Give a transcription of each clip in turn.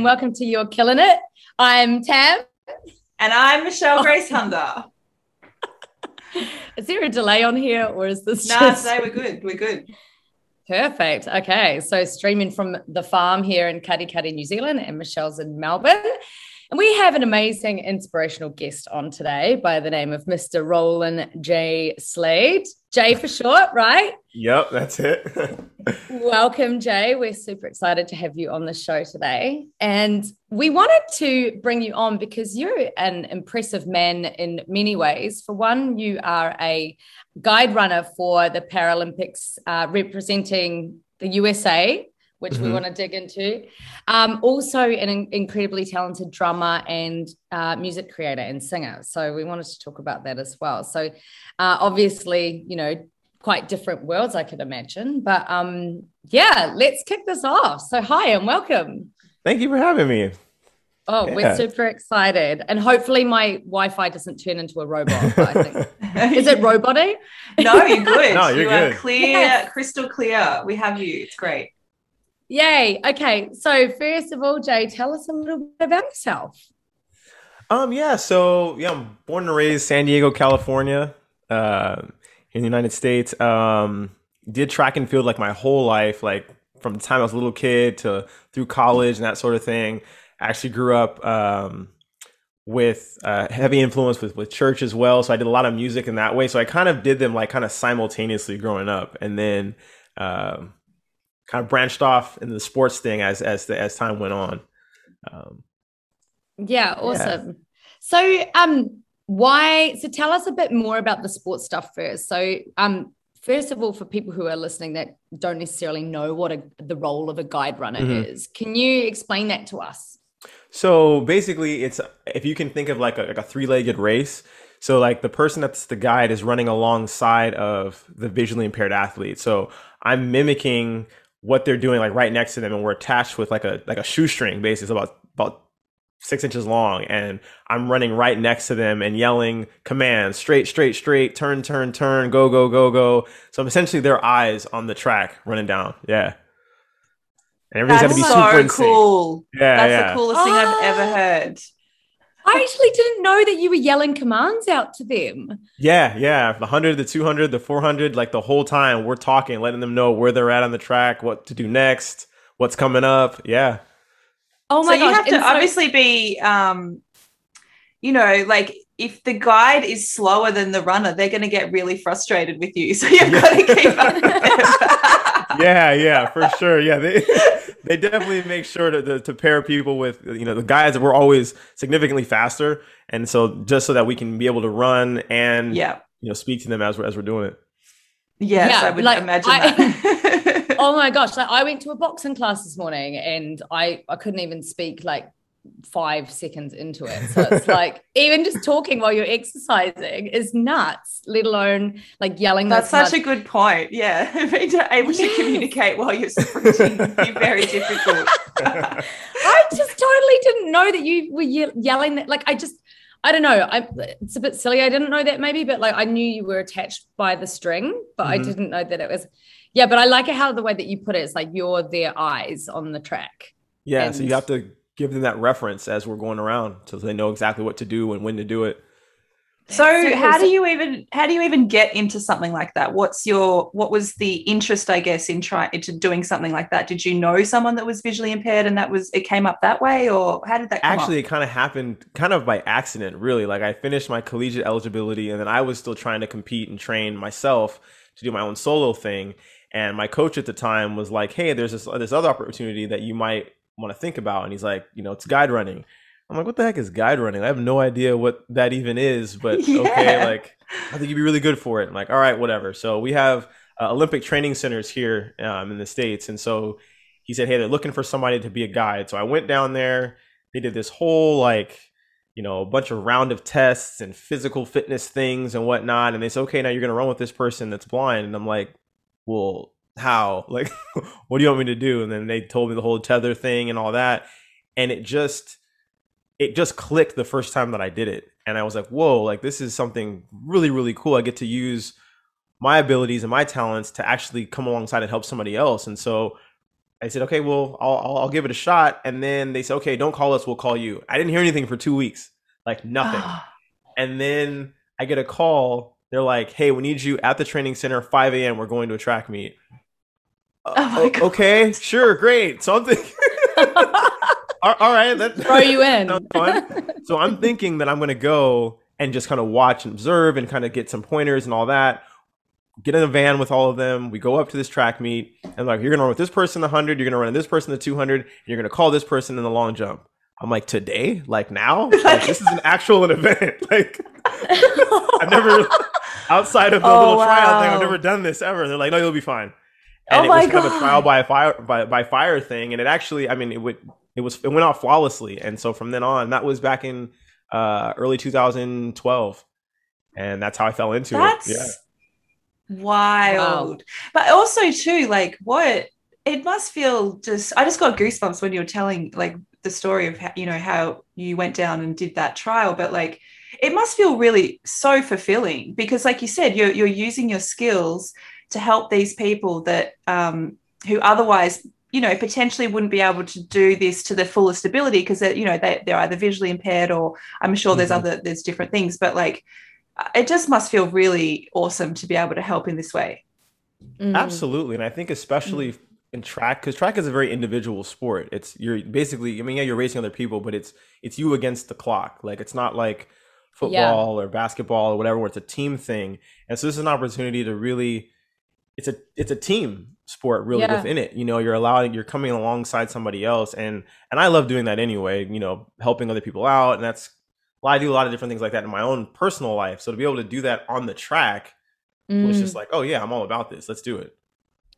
and welcome to You're Killing It. I'm Tam. And I'm Michelle oh. Grace Hunter. Is there a delay on here or is this No, just today we're good. We're good. perfect? Okay, so streaming from the farm here in Katikati, New Zealand, and Michelle's in Melbourne. And we have an amazing inspirational guest on today by the name of Mr. Roland J. Slade. Jay for short, right? Yep, that's it. Welcome, Jay. We're super excited to have you on the show today. And we wanted to bring you on because you're an impressive man in many ways. For one, you are a guide runner for the Paralympics uh, representing the USA, which we Mhm. want to dig into. Um, also, an in- incredibly talented drummer and uh, music creator and singer. So, we wanted to talk about that as well. So, uh, obviously, you know, quite different worlds, I could imagine. But um, yeah, let's kick this off. So, hi and welcome. Thank you for having me. Oh, we're super excited. And hopefully, my Wi Fi doesn't turn into a robot. I think. Is it roboty? No, you're good. No, you're you are good. clear, Yes. crystal clear. We have you. It's great. Yay. Okay. So, first of all, Jay, tell us a little bit about yourself. Um, yeah, so yeah, I'm born and raised San Diego, California, uh, in the United States. Um, did track and field like my whole life, like from the time I was a little kid to through college and that sort of thing. Actually grew up um, with uh, heavy influence with with church as well, so I did a lot of music in that way. So I kind of did them like kind of simultaneously growing up, and then um, kind of branched off into the sports thing as as the, as time went on. Um, Yeah, awesome. So, um, why? So, tell us a bit more about the sports stuff first. So, um, first of all, for people who are listening that don't necessarily know what a, the role of a guide runner Mhm. is, can you explain that to us? So basically, it's if you can think of like a, like a three-legged race. So like the person that's the guide is running alongside of the visually impaired athlete. So I'm mimicking what they're doing, like right next to them, and we're attached with like a like a shoestring, basically, it's about about six inches long, and I'm running right next to them and yelling commands: straight, straight, straight, turn, turn, turn, go, go, go, go. So I'm essentially their eyes on the track running down. Yeah. And everything's got to be so super in sync. cool. Yeah, That's yeah. the coolest thing I've ever Ah. heard. I actually didn't know that you were yelling commands out to them. Yeah, yeah. The 100, the 200, the 400, like the whole time we're talking, letting them know where they're at on the track, what to do next, what's coming up. Yeah. Oh my so my you have to so- obviously be, um, you know, like if the guide is slower than the runner, they're going to get really frustrated with you. So you've got to keep up with them. Yeah, yeah, for sure. Yeah, they they definitely make sure to, to to pair people with you know the guys that were always significantly faster, and so just so that we can be able to run and yeah. you know speak to them as we're as we're doing it. Yes, Yeah, I would like, imagine I- that. oh my gosh! Like I went to a boxing class this morning, and I I couldn't even speak like five seconds into it. So it's like even just talking while you're exercising is nuts. Let alone like yelling. That's those such a good point. Yeah. Being able to Yes. communicate while you're sprinting would be very difficult. I just totally didn't know that you were ye- yelling that. Like, I just, I don't know. I, it's a bit silly. I didn't know that maybe, but like, I knew you were attached by the string, but I Mhm. didn't know that it was. Yeah, but I like it how the way that you put it is like you're their eyes on the track. Yeah, so you have to give them that reference as we're going around, so they know exactly what to do and when to do it. So So- how do you even how do you even get into something like that? What's your what was the interest, I guess, in trying into doing something like that? Did you know someone that was visually impaired and that was it came up that way, or how did that come Actually, up? it kind of happened kind of by accident, really. Like I finished my collegiate eligibility, and then I was still trying to compete and train myself to do my own solo thing. And my coach at the time was like, "Hey, there's this this other opportunity that you might want to think about." And he's like, "You know, it's guide running." I'm like, "What the heck is guide running? I have no idea what that even is." But okay, like I think you'd be really good for it. I'm like, "All right, whatever." So we have uh, Olympic training centers here um, in the states, and so he said, "Hey, they're looking for somebody to be a guide." So I went down there. They did this whole like, you know, a bunch of round of tests and physical fitness things and whatnot. And they said, "Okay, now you're gonna run with this person that's blind." And I'm like, "Well, how? Like, what do you want me to do?" And then they told me the whole tether thing and all that, and it just, it just clicked the first time that I did it, and I was like, "Whoa! Like this is something really, really cool. I get to use." my abilities and my talents to actually come alongside and help somebody else. And so I said, okay, well, I'll, I'll, I'll give it a shot. And then they said, okay, don't call us, we'll call you. I didn't hear anything for two weeks, like nothing. and then I get a call. They're like, hey, we need you at the training center, 5 a.m. We're going to a track meet. Uh, Oh. Okay, sure, great. So I'm thinking, all all right, that, Throw you in. So I'm thinking that I'm going to go and just kind of watch and observe and kind of get some pointers and all that. Get in a van with all of them. We go up to this track meet and like, you're going to run with this person the 100, you're going to run with this person the 200, and you're going to call this person in the long jump. I'm like, today? Like now? Like, this is an actual an event. Like, I've never, outside of the Oh, little tryout thing, I've never done this ever. They're like, no, you'll be fine. And Oh it my was kind of a trial by fire by, by fire thing. And it actually, I mean, it would it was it went off flawlessly. And so from then on, that was back in uh, early 2012, and that's how I fell into That's it. Yeah. wild. But also too, like what it must feel just I just got goosebumps when you were telling like the story of how, you know how you went down and did that trial, but like it must feel really so fulfilling because like you said, you're you're using your skills to help these people that um who otherwise you know potentially wouldn't be able to do this to their fullest ability because they're you know they, they're either visually impaired or i'm sure there's Mhm. other there's different things but like uh, it just must feel really awesome to be able to help in this way Mm. Absolutely, and I think especially in track because track is a very individual sport. It's you're basically, I mean, yeah, you're racing other people, but it's it's you against the clock. Like it's not like football or basketball or whatever, where it's a team thing. And so this is an opportunity to really, it's a it's a team sport really Yeah. within it. You know, you're allowing you're coming alongside somebody else, and and I love doing that anyway. You know, helping other people out, and that's well, I do a lot of different things like that in my own personal life. So to be able to do that on the track was Mm. just like, oh yeah, I'm all about this. Let's do it.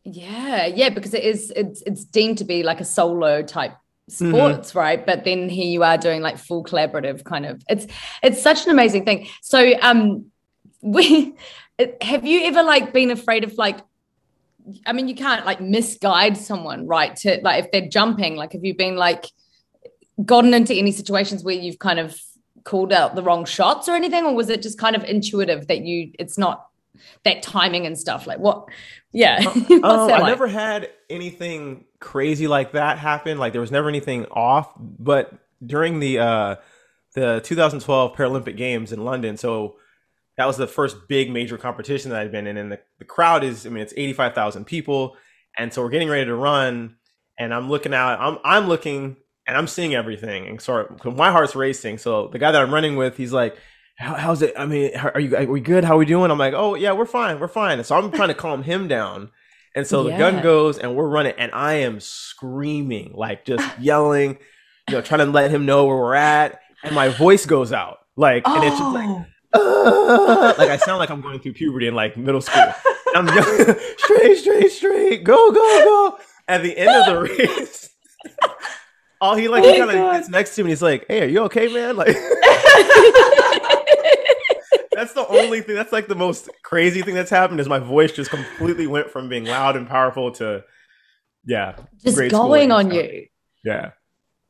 Yeah, yeah, because it is it's it's deemed to be like a solo type Mm-hmm. sports, right? But then here you are doing like full collaborative kind of. It's it's such an amazing thing. So um we have you ever like been afraid of like I mean you can't like misguide someone, right? To like if they're jumping, like have you been like gotten into any situations where you've kind of called out the wrong shots or anything or was it just kind of intuitive that you it's not that timing and stuff like what yeah What's Um, I like? never had anything crazy like that happen. Like there was never anything off. But during the uh, the 2012 Paralympic Games in London, so that was the first big major competition that I'd been in, and the, the crowd is, I mean, it's 85,000 people, and so we're getting ready to run, and I'm looking out, I'm I'm looking, and I'm seeing everything, and so my heart's racing. So the guy that I'm running with, he's like. How, how's it? I mean, how, are you? Are we good? How are we doing? I'm like, oh yeah, we're fine, we're fine. And so I'm trying to calm him down, and so the gun goes, and we're running, and I am screaming, like just yelling, you know, trying to let him know where we're at, and my voice goes out, like, and it's just like, oh. like I sound like I'm going through puberty in like middle school. And I'm yelling, straight, straight, straight, go, go, go. At the end of the race, all he like, Oh he kind of gets next to me. He's like, "Hey, are you okay, man?" Like, that's the only thing. That's like the most crazy thing that's happened is my voice just completely went from being loud and powerful to, yeah, just going on stuff. you Yeah.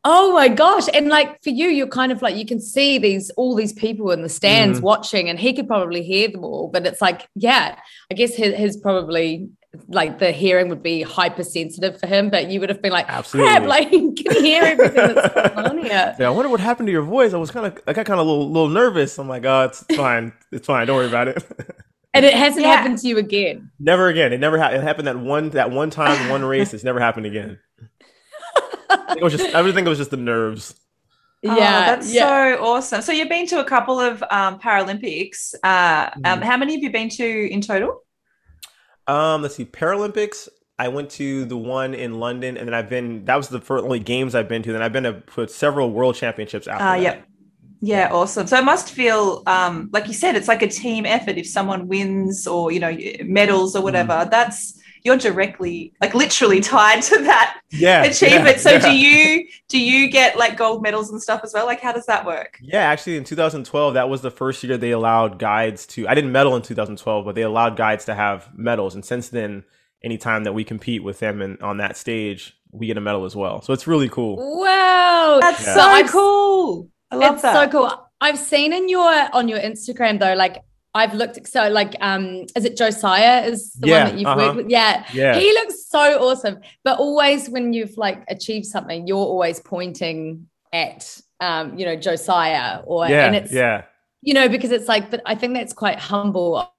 Oh my gosh and like for you you're kind of like you can see these all these people in the stands Mhm. watching and he could probably hear them all but it's like yeah i guess his, his probably like the hearing would be hypersensitive for him, but you would have been like, Absolutely. crap, like you can hear everything that's going on here. Yeah, I wonder what happened to your voice. I was kind of, I got kind of a little, little nervous. I'm like, oh, it's fine. It's fine. Don't worry about it. And it hasn't Yeah. happened to you again. never again. It never happened. It happened that one, that one time, one race. It's never happened again. It was just, everything it was just the nerves. Oh, yeah, that's yeah. so awesome. So you've been to a couple of um, Paralympics. Uh, um, Mhm. how many have you been to in total? Um, let's see, Paralympics. I went to the one in London, and then I've been. That was the first only games I've been to. Then I've been to put several World Championships after. Uh, that. yep. Yeah, awesome. So it must feel, um, like you said, it's like a team effort. If someone wins or you know medals or whatever, Mm. that's you're directly, like literally tied to that Yeah, achievement. yeah, so yeah. do you do you get like gold medals and stuff as well? Like how does that work? Yeah, actually, in 2012, that was the first year they allowed guides to. I didn't medal in 2012, but they allowed guides to have medals. And since then, anytime that we compete with them and on that stage, we get a medal as well. So it's really cool. Wow. That's Yeah. so I've- cool. I love it's that. so cool. I've seen in your on your Instagram though, like I've looked so like um is it Josiah is the Yeah, one that you've uh-huh. worked with? Yeah. Yeah. He looks so awesome. But always when you've like achieved something, you're always pointing at um, you know, Josiah or yeah, and it's yeah, you know, because it's like, but I think that's quite humble,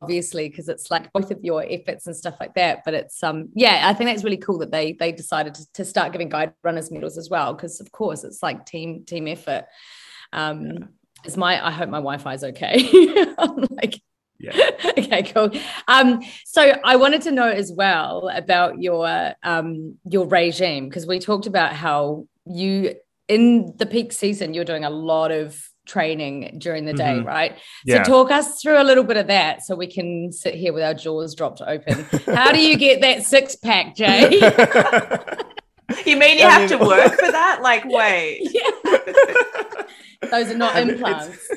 obviously, because it's like both of your efforts and stuff like that. But it's um, yeah, I think that's really cool that they they decided to, to start giving guide runners medals as well, because of course it's like team team effort. Um, is my I hope my Wi-Fi is okay. I'm like, yeah. okay, cool. Um, so I wanted to know as well about your um your regime because we talked about how you in the peak season you're doing a lot of training during the day, Mhm. right? Yeah. So talk us through a little bit of that so we can sit here with our jaws dropped open. How do you get that six pack, Jay? You mean you I have mean- to work for that? Like, wait. Those are not I mean, it's- implants.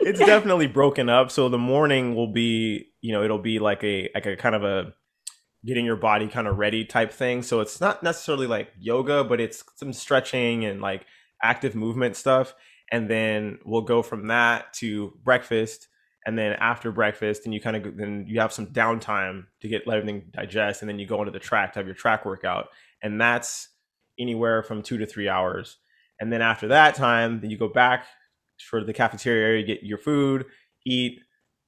it's definitely broken up. So the morning will be, you know, it'll be like a like a kind of a getting your body kind of ready type thing. So it's not necessarily like yoga, but it's some stretching and like active movement stuff. And then we'll go from that to breakfast. And then after breakfast, and you kind of then you have some downtime to get let everything digest, and then you go into the track to have your track workout, and that's anywhere from two to three hours. And then after that time, then you go back for the cafeteria area, you get your food, eat,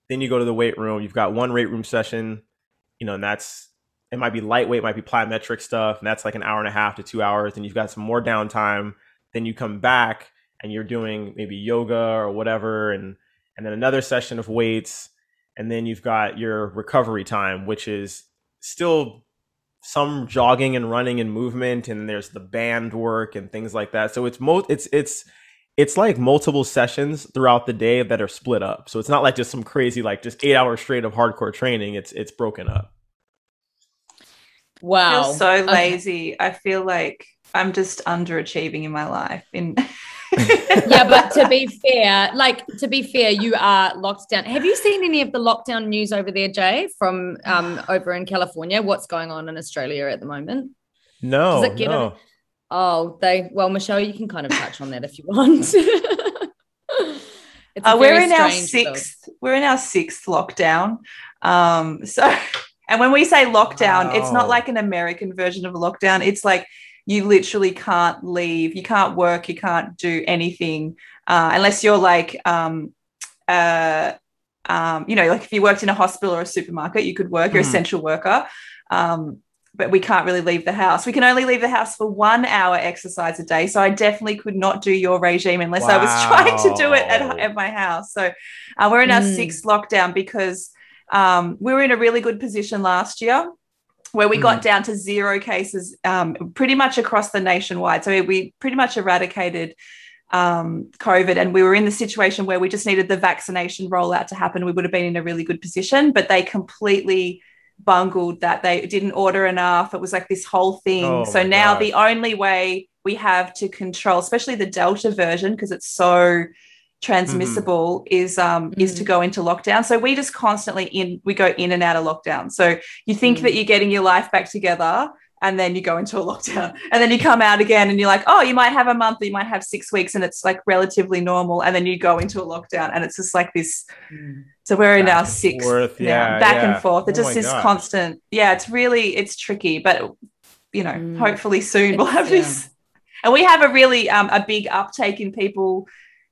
then you go to the weight room. You've got one weight room session, you know, and that's it might be lightweight, might be plyometric stuff, and that's like an hour and a half to two hours. Then you've got some more downtime. Then you come back and you're doing maybe yoga or whatever, and and then another session of weights, and then you've got your recovery time, which is still some jogging and running and movement, and there's the band work and things like that. So it's mo it's it's it's like multiple sessions throughout the day that are split up. So it's not like just some crazy like just eight hours straight of hardcore training. It's it's broken up. I wow. feel so Okay. lazy. I feel like I'm just underachieving in my life. In yeah, but to be fair, like to be fair, you are locked down. Have you seen any of the lockdown news over there, Jay, from um over in California? What's going on in Australia at the moment? No, Does it get no. Oh, they well, Michelle, you can kind of touch on that if you want. it's a Uh, we're in our strange bill. sixth. We're in our sixth lockdown. Um, so, and when we say lockdown, it's not like an American version of a lockdown. It's like you literally can't leave, you can't work, you can't do anything uh, unless you're like, um, uh, um, you know, like if you worked in a hospital or a supermarket, you could work. You're Mhm. essential worker. Um, but we can't really leave the house. We can only leave the house for one hour exercise a day. So I definitely could not do your regime unless I was trying to do it at, at my house. So uh, we're in our Mm. sixth lockdown because um, we were in a really good position last year where we got down to zero cases um, pretty much across the nationwide. So we pretty much eradicated um, COVID, and we were in the situation where we just needed the vaccination rollout to happen. We would have been in a really good position, but they completely bungled that. They didn't order enough. It was like this whole thing. Oh so now gosh. the only way we have to control, especially the Delta version, because it's so transmissible is um is to go into lockdown so we just constantly in we go in and out of lockdown so you think Mm. that you're getting your life back together and then you go into a lockdown and then you come out again and you're like oh you might have a month or you might have six weeks and it's like relatively normal and then you go into a lockdown and it's just like this So we're in our sixth forth, yeah, back yeah. and forth. It's Oh just gosh. constant. Yeah, it's really it's tricky, but you know, Mm. hopefully soon we'll It's- have this. And we have a really um, a big uptake in people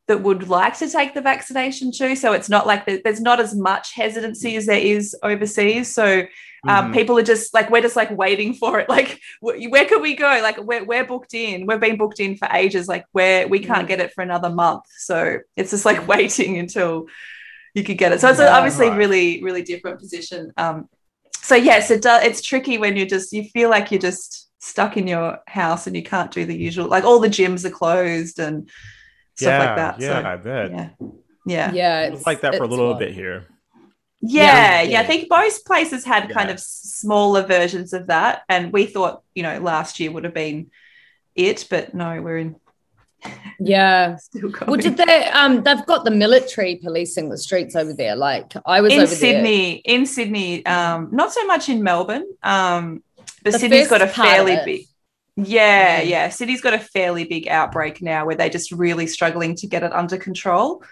that would like to take the vaccination too. So it's not like there's not as much hesitancy as there is overseas. So um, Mhm. people are just like we're just like waiting for it. Like wh- where could we go? Like we're we're booked in. We've been booked in for ages. Like where we can't Mm. get it for another month. So it's just like waiting until you could get it. So it's Yeah. obviously Right. really really different position. Um, so yes, it does. It's tricky when you just you feel like you're just stuck in your house and you can't do the usual. Like all the gyms are closed and stuff yeah, like that. Yeah, so, I bet. yeah, yeah. Yeah, It was like that for a little wild. bit here. Yeah, Yeah. yeah, I think most places had kind of smaller versions of that, and we thought, you know, last year would have been it, but no, we're in Yeah. still going. Well, did they? Um, they've got the military policing the streets over there. Like I was in over Sydney, in Sydney, um, not so much in Melbourne, um, but The Sydney's got a first part of fairly big. Yeah, Yeah. Sydney's got a fairly big outbreak now where they're just really struggling to get it under control.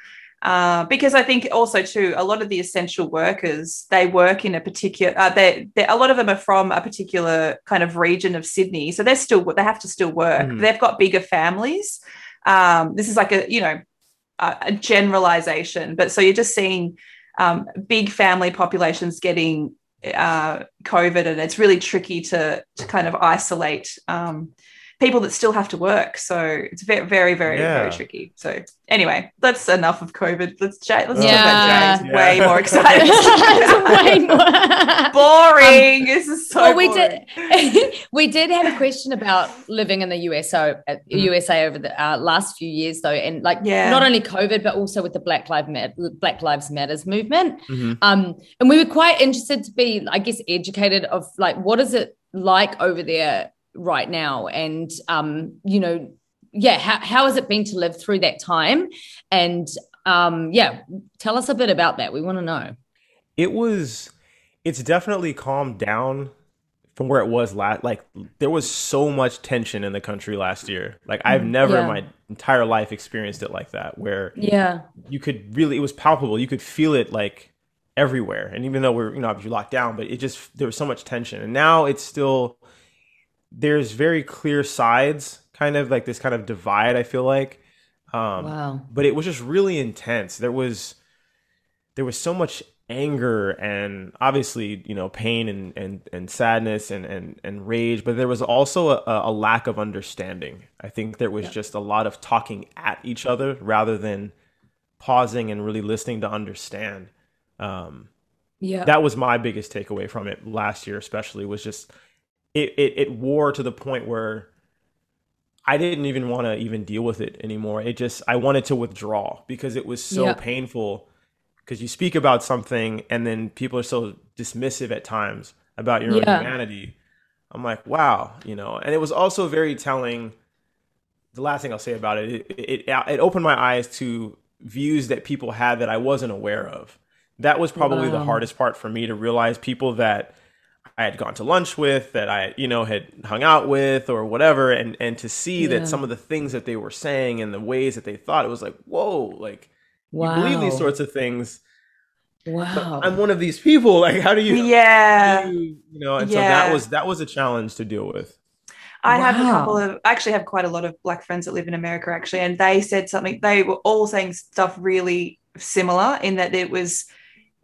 Uh, because I think also too, a lot of the essential workers they work in a particular. Uh, they a lot of them are from a particular kind of region of Sydney, so they're still they have to still work. Mhm. They've got bigger families. Um, this is like a you know a, a generalization, but so you're just seeing um, big family populations getting uh, COVID, and it's really tricky to to kind of isolate um, people that still have to work. So it's very, very, very, Yeah. very tricky. So anyway, that's enough of COVID. Let's Jay, let's Yeah. talk about Jay. It's way more exciting. It's way more- boring. this is so well, we boring. did. we did have a question about living in the USA, uh, Mm. USA over the uh, last few years, though, and like Yeah. not only COVID, but also with the Black Lives Matter, Black Lives Matters movement. Mhm. Um, and we were quite interested to be, I guess, educated of like what is it like over there right now, and um, you know, yeah, how how has it been to live through that time? And um, yeah, tell us a bit about that. We want to know. It was, it's definitely calmed down from where it was last. Like there was so much tension in the country last year. Like I've never in Mm, my entire life experienced it like that, where Yeah, you could really, it was palpable. You could feel it like everywhere. And even though we're, you know, obviously locked down, but it just, there was so much tension. And now it's still, there's very clear sides, kind of like this kind of divide, I feel like. Um, wow. but it was just really intense. There was there was so much anger and obviously you know pain and and, and sadness and, and and rage, but there was also a, a lack of understanding. I think there was just a lot of talking at each other rather than pausing and really listening to understand. Um, Yeah. that was my biggest takeaway from it last year especially was just it it, it wore to the point where i didn't even want to even deal with it anymore. It just i wanted to withdraw because it was so Yeah. painful because you speak about something and then people are so dismissive at times about your own Yeah. humanity. I'm like wow you know? And it was also very telling. The last thing i'll say about it it, it, it opened my eyes to views that people had that i wasn't aware of. That was probably the hardest part for me to realize people that I had gone to lunch with, that I, you know, had hung out with or whatever, and and to see Yeah. that some of the things that they were saying and the ways that they thought, it was like, whoa, like wow. you believe these sorts of things. but Wow. I'm one of these people. Like, how do you, yeah. do you, you know? And so that was that was a challenge to deal with. I have a couple of I actually have quite a lot of black friends that live in America actually, and they said something. They were all saying stuff really similar in that it was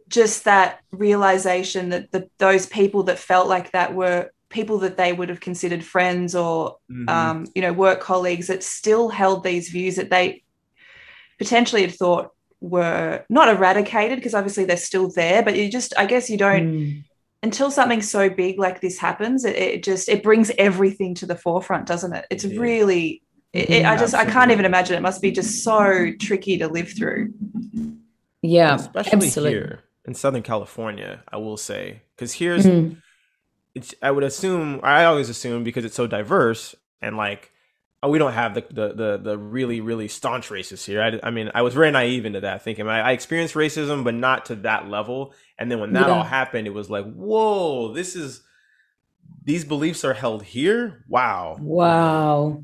just that realization that the those people that felt like that were people that they would have considered friends or Mhm. um, you know work colleagues that still held these views that they potentially had thought were not eradicated because obviously they're still there, but you just I guess you don't Mm. until something so big like this happens, it, it just it brings everything to the forefront, doesn't it? It's Yeah. really, it, it- I just I can't even imagine. It must be just so tricky to live through. Yeah. especially absolutely. here in Southern California, I will say, because here's Mhm. it's I would assume I always assume because it's so diverse and like oh, we don't have the the the, the really really staunch racists here. I, I mean I was very naive into that thinking I, I experienced racism but not to that level. And then when that Yeah. all happened, it was like whoa, this is these beliefs are held here. Wow. Wow.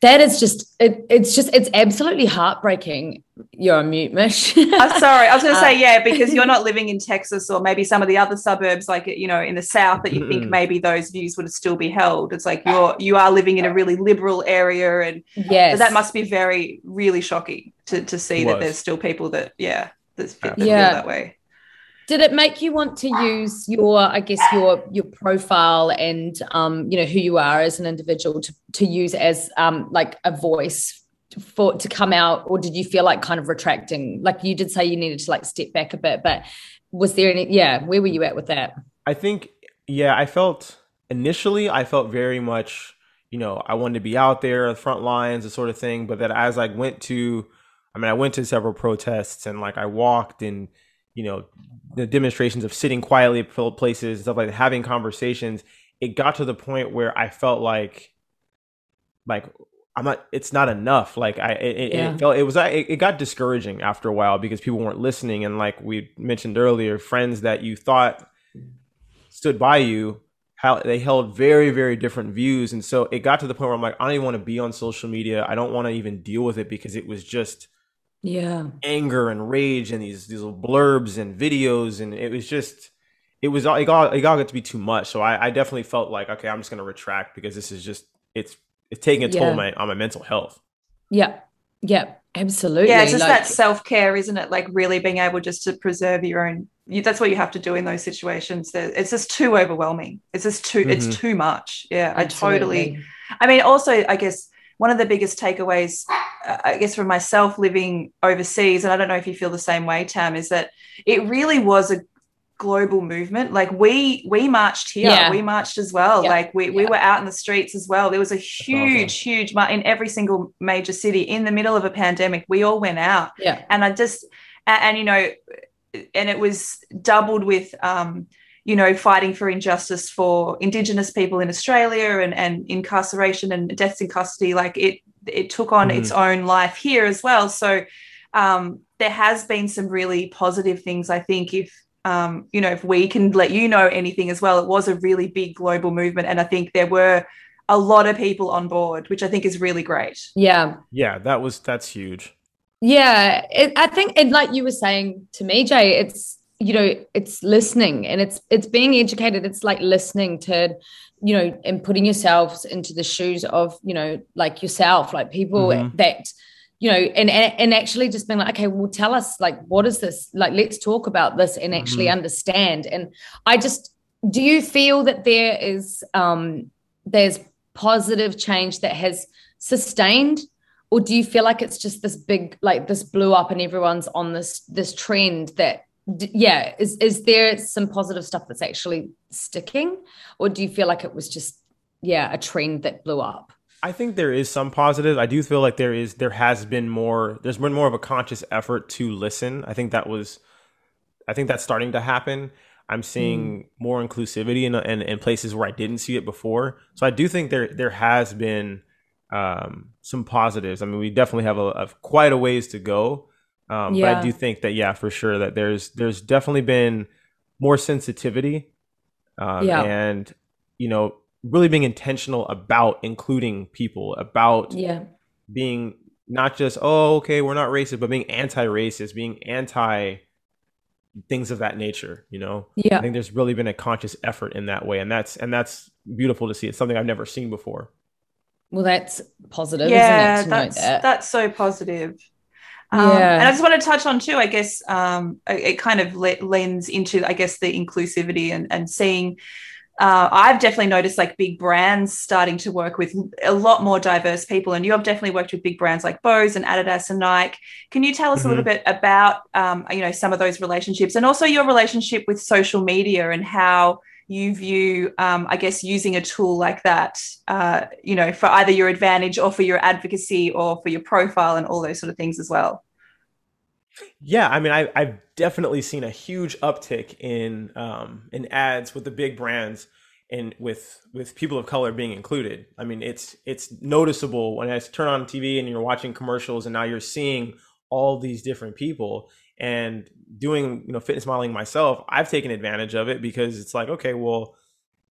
that is just it, it's just it's absolutely heartbreaking you're on mute mish i'm sorry i was going to say Uh, yeah because you're not living in texas or maybe some of the other suburbs like you know in the south that you think maybe those views would still be held it's like you're you are living in a really liberal area and yes that must be very really shocking to to see that there's still people that yeah that, that feel Yeah. that way did it make you want to use your i guess your your profile and um you know who you are as an individual to to use as um like a voice for to come out or did you feel like kind of retracting like you did say you needed to like step back a bit but was there any yeah where were you at with that I think, yeah, I felt initially, I felt very much, you know, I wanted to be out there, the front lines, the sort of thing. But that as I went to, I mean, I went to several protests and like I walked and, you know, the demonstrations of sitting quietly at pl- places, stuff like that, having conversations. It got to the point where I felt like, like, I'm not. It's not enough. Like I, it, it- Yeah. it felt it was. It, it got discouraging after a while because people weren't listening, and like we mentioned earlier, friends that you thought stood by you how they held very very different views and so it got to the point where i'm like i don't even want to be on social media i don't want to even deal with it because it was just yeah. anger and rage and these these little blurbs and videos and it was just it was all it got it got to be too much. So i, I definitely felt like okay i'm just going to retract because this is just it's it's taking a toll Yeah. on my on my mental health. Yeah yeah absolutely. Yeah it's just like- that self-care isn't it? Like really being able just to preserve your own you, that's what you have to do in those situations. It's just too overwhelming. It's just too it's Mhm. too much. Yeah i totally I mean, also, I guess one of the biggest takeaways, uh, I guess, from myself living overseas, and I don't know if you feel the same way, Tam, is that it really was a global movement. Like we we marched here, Yeah. we marched as well. Yeah. Like we we Yeah. were out in the streets as well. There was a huge, huge mar- in every single major city in the middle of a pandemic. We all went out yeah and I just and, and you know, and it was doubled with um, you know, fighting for injustice for Indigenous people in Australia and and incarceration and deaths in custody. Like it it took on Mhm. its own life here as well. So um, there has been some really positive things. I think if um, you know if we can let you know anything as well, it was a really big global movement, and I think there were a lot of people on board, which I think is really great. yeah yeah that was that's huge Yeah, it, I think, and like you were saying to me, Jay, it's you know, it's listening and it's it's being educated. It's like listening to, you know, and putting yourselves into the shoes of you know, like yourself, like people Mhm. that, you know, and, and and actually just being like, okay, well, tell us like what is this? Like, let's talk about this and actually Mhm. understand. And I just, do you feel that there is um there's positive change that has sustained or do you feel like it's just this big like this blew up and everyone's on this this trend that d- yeah is is there some positive stuff that's actually sticking or do you feel like it was just yeah a trend that blew up I think there is some positive. I do feel like there is there has been more there's been more of a conscious effort to listen. I think that was I think that's starting to happen. I'm seeing more inclusivity in, in in places where I didn't see it before. So I do think there there has been um, some positives. I mean, we definitely have a, a quite a ways to go. Um, But I do think that yeah, for sure that there's there's definitely been more sensitivity um, Yeah. and you know really being intentional about including people about yeah. being not just oh okay we're not racist but being anti-racist being anti things of that nature you know? Yeah. I think there's really been a conscious effort in that way and that's and that's beautiful to see. It's something i've never seen before. Well that's positive yeah, isn't it to that's know that? that's so positive. Um, Yeah. and I just want to touch on too. I guess um, it kind of le- lends into, I guess, the inclusivity and and seeing. Uh, I've definitely noticed like big brands starting to work with a lot more diverse people, and you have definitely worked with big brands like Bose and Adidas and Nike. Can you tell us a little bit about, um, you know, some of those relationships, and also your relationship with social media and how you view, um, I guess, using a tool like that, uh, you know, for either your advantage or for your advocacy or for your profile and all those sort of things as well. Yeah, I mean, I, I've definitely seen a huge uptick in um, in ads with the big brands and with with people of color being included. I mean, it's it's noticeable when I turn on TV and you're watching commercials, and now you're seeing all these different people and doing you know fitness modeling myself. I've taken advantage of it because it's like, okay, well,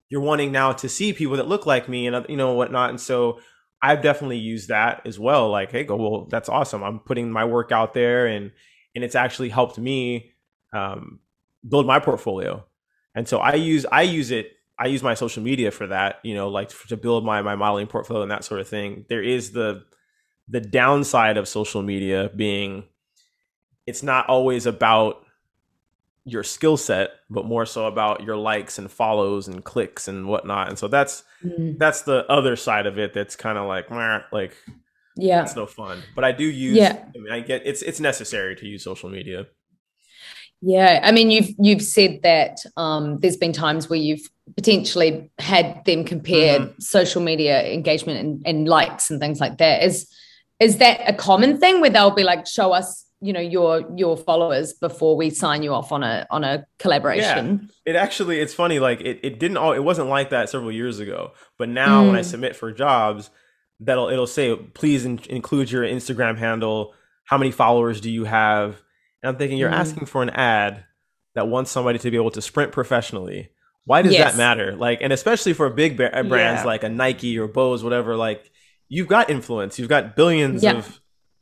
you're wanting now to see people that look like me and you know whatnot, and so I've definitely used that as well. Like, hey, go, well, that's awesome. I'm putting my work out there, and and it's actually helped me um, build my portfolio. And so I use I use it. I use my social media for that. You know, like to build my my modeling portfolio and that sort of thing. There is the the downside of social media being it's not always about your skill set, but more so about your likes and follows and clicks and whatnot. And so that's mm. that's the other side of it. That's kind of like like yeah, it's no fun. But I do use. Yeah, I mean, I get it's it's necessary to use social media. Yeah, I mean, you've you've said that um, there's been times where you've potentially had them compare mm-hmm. social media engagement and, and likes and things like that. Is is that a common thing where they'll be like, show us you know your your followers before we sign you off on a on a collaboration yeah. it actually it's funny like it, it didn't all it wasn't like that several years ago but now mm. when i mm. submit for jobs that'll it'll say please in, include your instagram handle how many followers do you have and i'm thinking you're mm. asking for an ad that wants somebody to be able to sprint professionally why does yes. that matter like and especially for big brands yeah. like a nike or bose whatever like you've got influence you've got billions yeah. of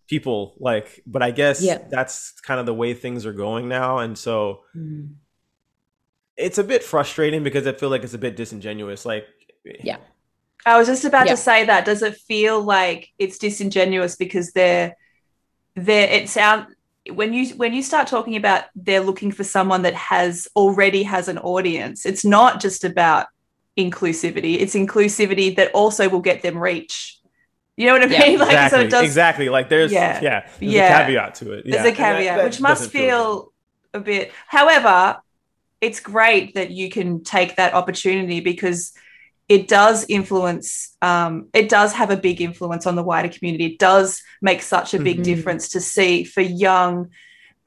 people like but i guess yeah. that's kind of the way things are going now and so mm. it's a bit frustrating because i feel like it's a bit disingenuous like yeah i was just about yeah. to say that does it feel like it's disingenuous because they're they're it sound when you when you start talking about they're looking for someone that has already has an audience it's not just about inclusivity it's inclusivity that also will get them reach you know what I yeah, mean? Like exactly, so it does exactly like there's yeah, yeah there's yeah. a caveat to it. Yeah. There's a caveat, that, that which must feel, feel a bit however, it's great that you can take that opportunity because it does influence um, it does have a big influence on the wider community it does make such a big mm-hmm. difference to see for young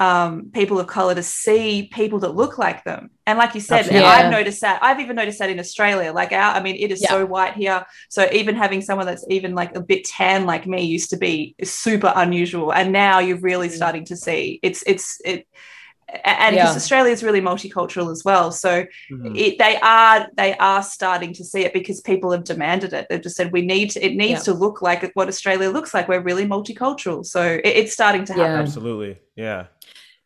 um, people of color to see people that look like them. And like you said, yeah. I've noticed that. I've even noticed that in Australia. Like our, I mean, it is yeah. so white here. So even having someone that's even like a bit tan like me used to be super unusual. And now you're really mm. starting to see it's it's it and because yeah. Australia is really multicultural as well, so mm-hmm. it, they are they are starting to see it because people have demanded it. They've just said we need to, it needs yeah. to look like what Australia looks like. We're really multicultural, so it, it's starting to happen. Yeah. Absolutely, yeah.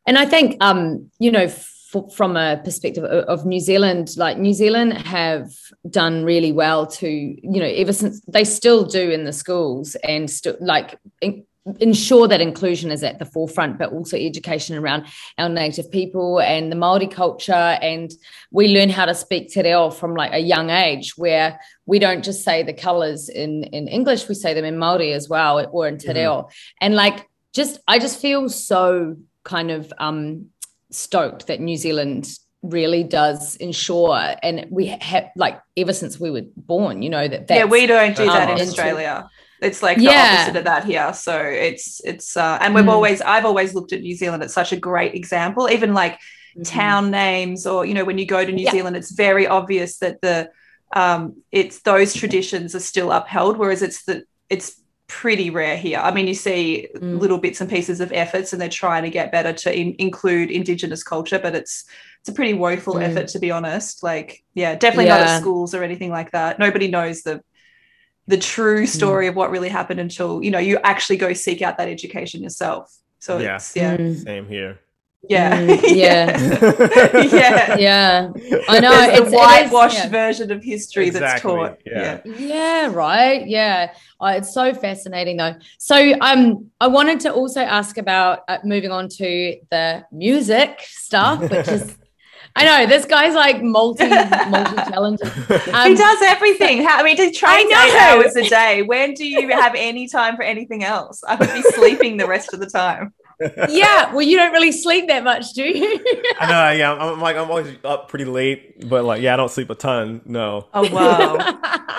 And I think, um, you know, f- from a perspective of, of, New Zealand, like New Zealand have done really well to, you know, ever since they still do in the schools and still like in, ensure that inclusion is at the forefront, but also education around our native people and the Maori culture. And we learn how to speak te reo from like a young age, where we don't just say the colors in in English, we say them in Maori as well, or in te reo. Mm-hmm. And like, just I just feel so kind of um, stoked that New Zealand really does ensure and we have like ever since we were born you know that yeah we don't do that um, in australia it's like the opposite of that here so it's it's uh and we've mm. always i've always looked at new zealand as such a great example even like mm-hmm. town names or you know when you go to new yeah. zealand it's very obvious that the um it's those traditions are still upheld whereas it's the it's pretty rare here. I mean, you see mm. little bits and pieces of efforts, and they're trying to get better to in- include Indigenous culture, but it's it's a pretty woeful mm. effort to be honest. Like, yeah, definitely yeah. not at schools or anything like that. Nobody knows the the true mm. story mm. of what really happened until you know you actually go seek out that education yourself. So yeah, it's, yeah, mm. same here. Yeah. Mm, yeah. yeah. Yeah. I know. There's it's a whitewashed it is, yeah. version of history exactly. that's taught. Yeah. yeah. Yeah. Right. Yeah. Oh, it's so fascinating though. So um, I wanted to also ask about uh, moving on to the music stuff, which is I know this guy's like multi multi talented. Um, he does everything. How, I mean, he trains eight hours a day. When do you have any time for anything else? I would be sleeping the rest of the time yeah, well, you don't really sleep that much, do you? I know. Yeah, I'm, I'm, like I'm always up pretty late, but like, yeah, I don't sleep a ton. No. Oh wow.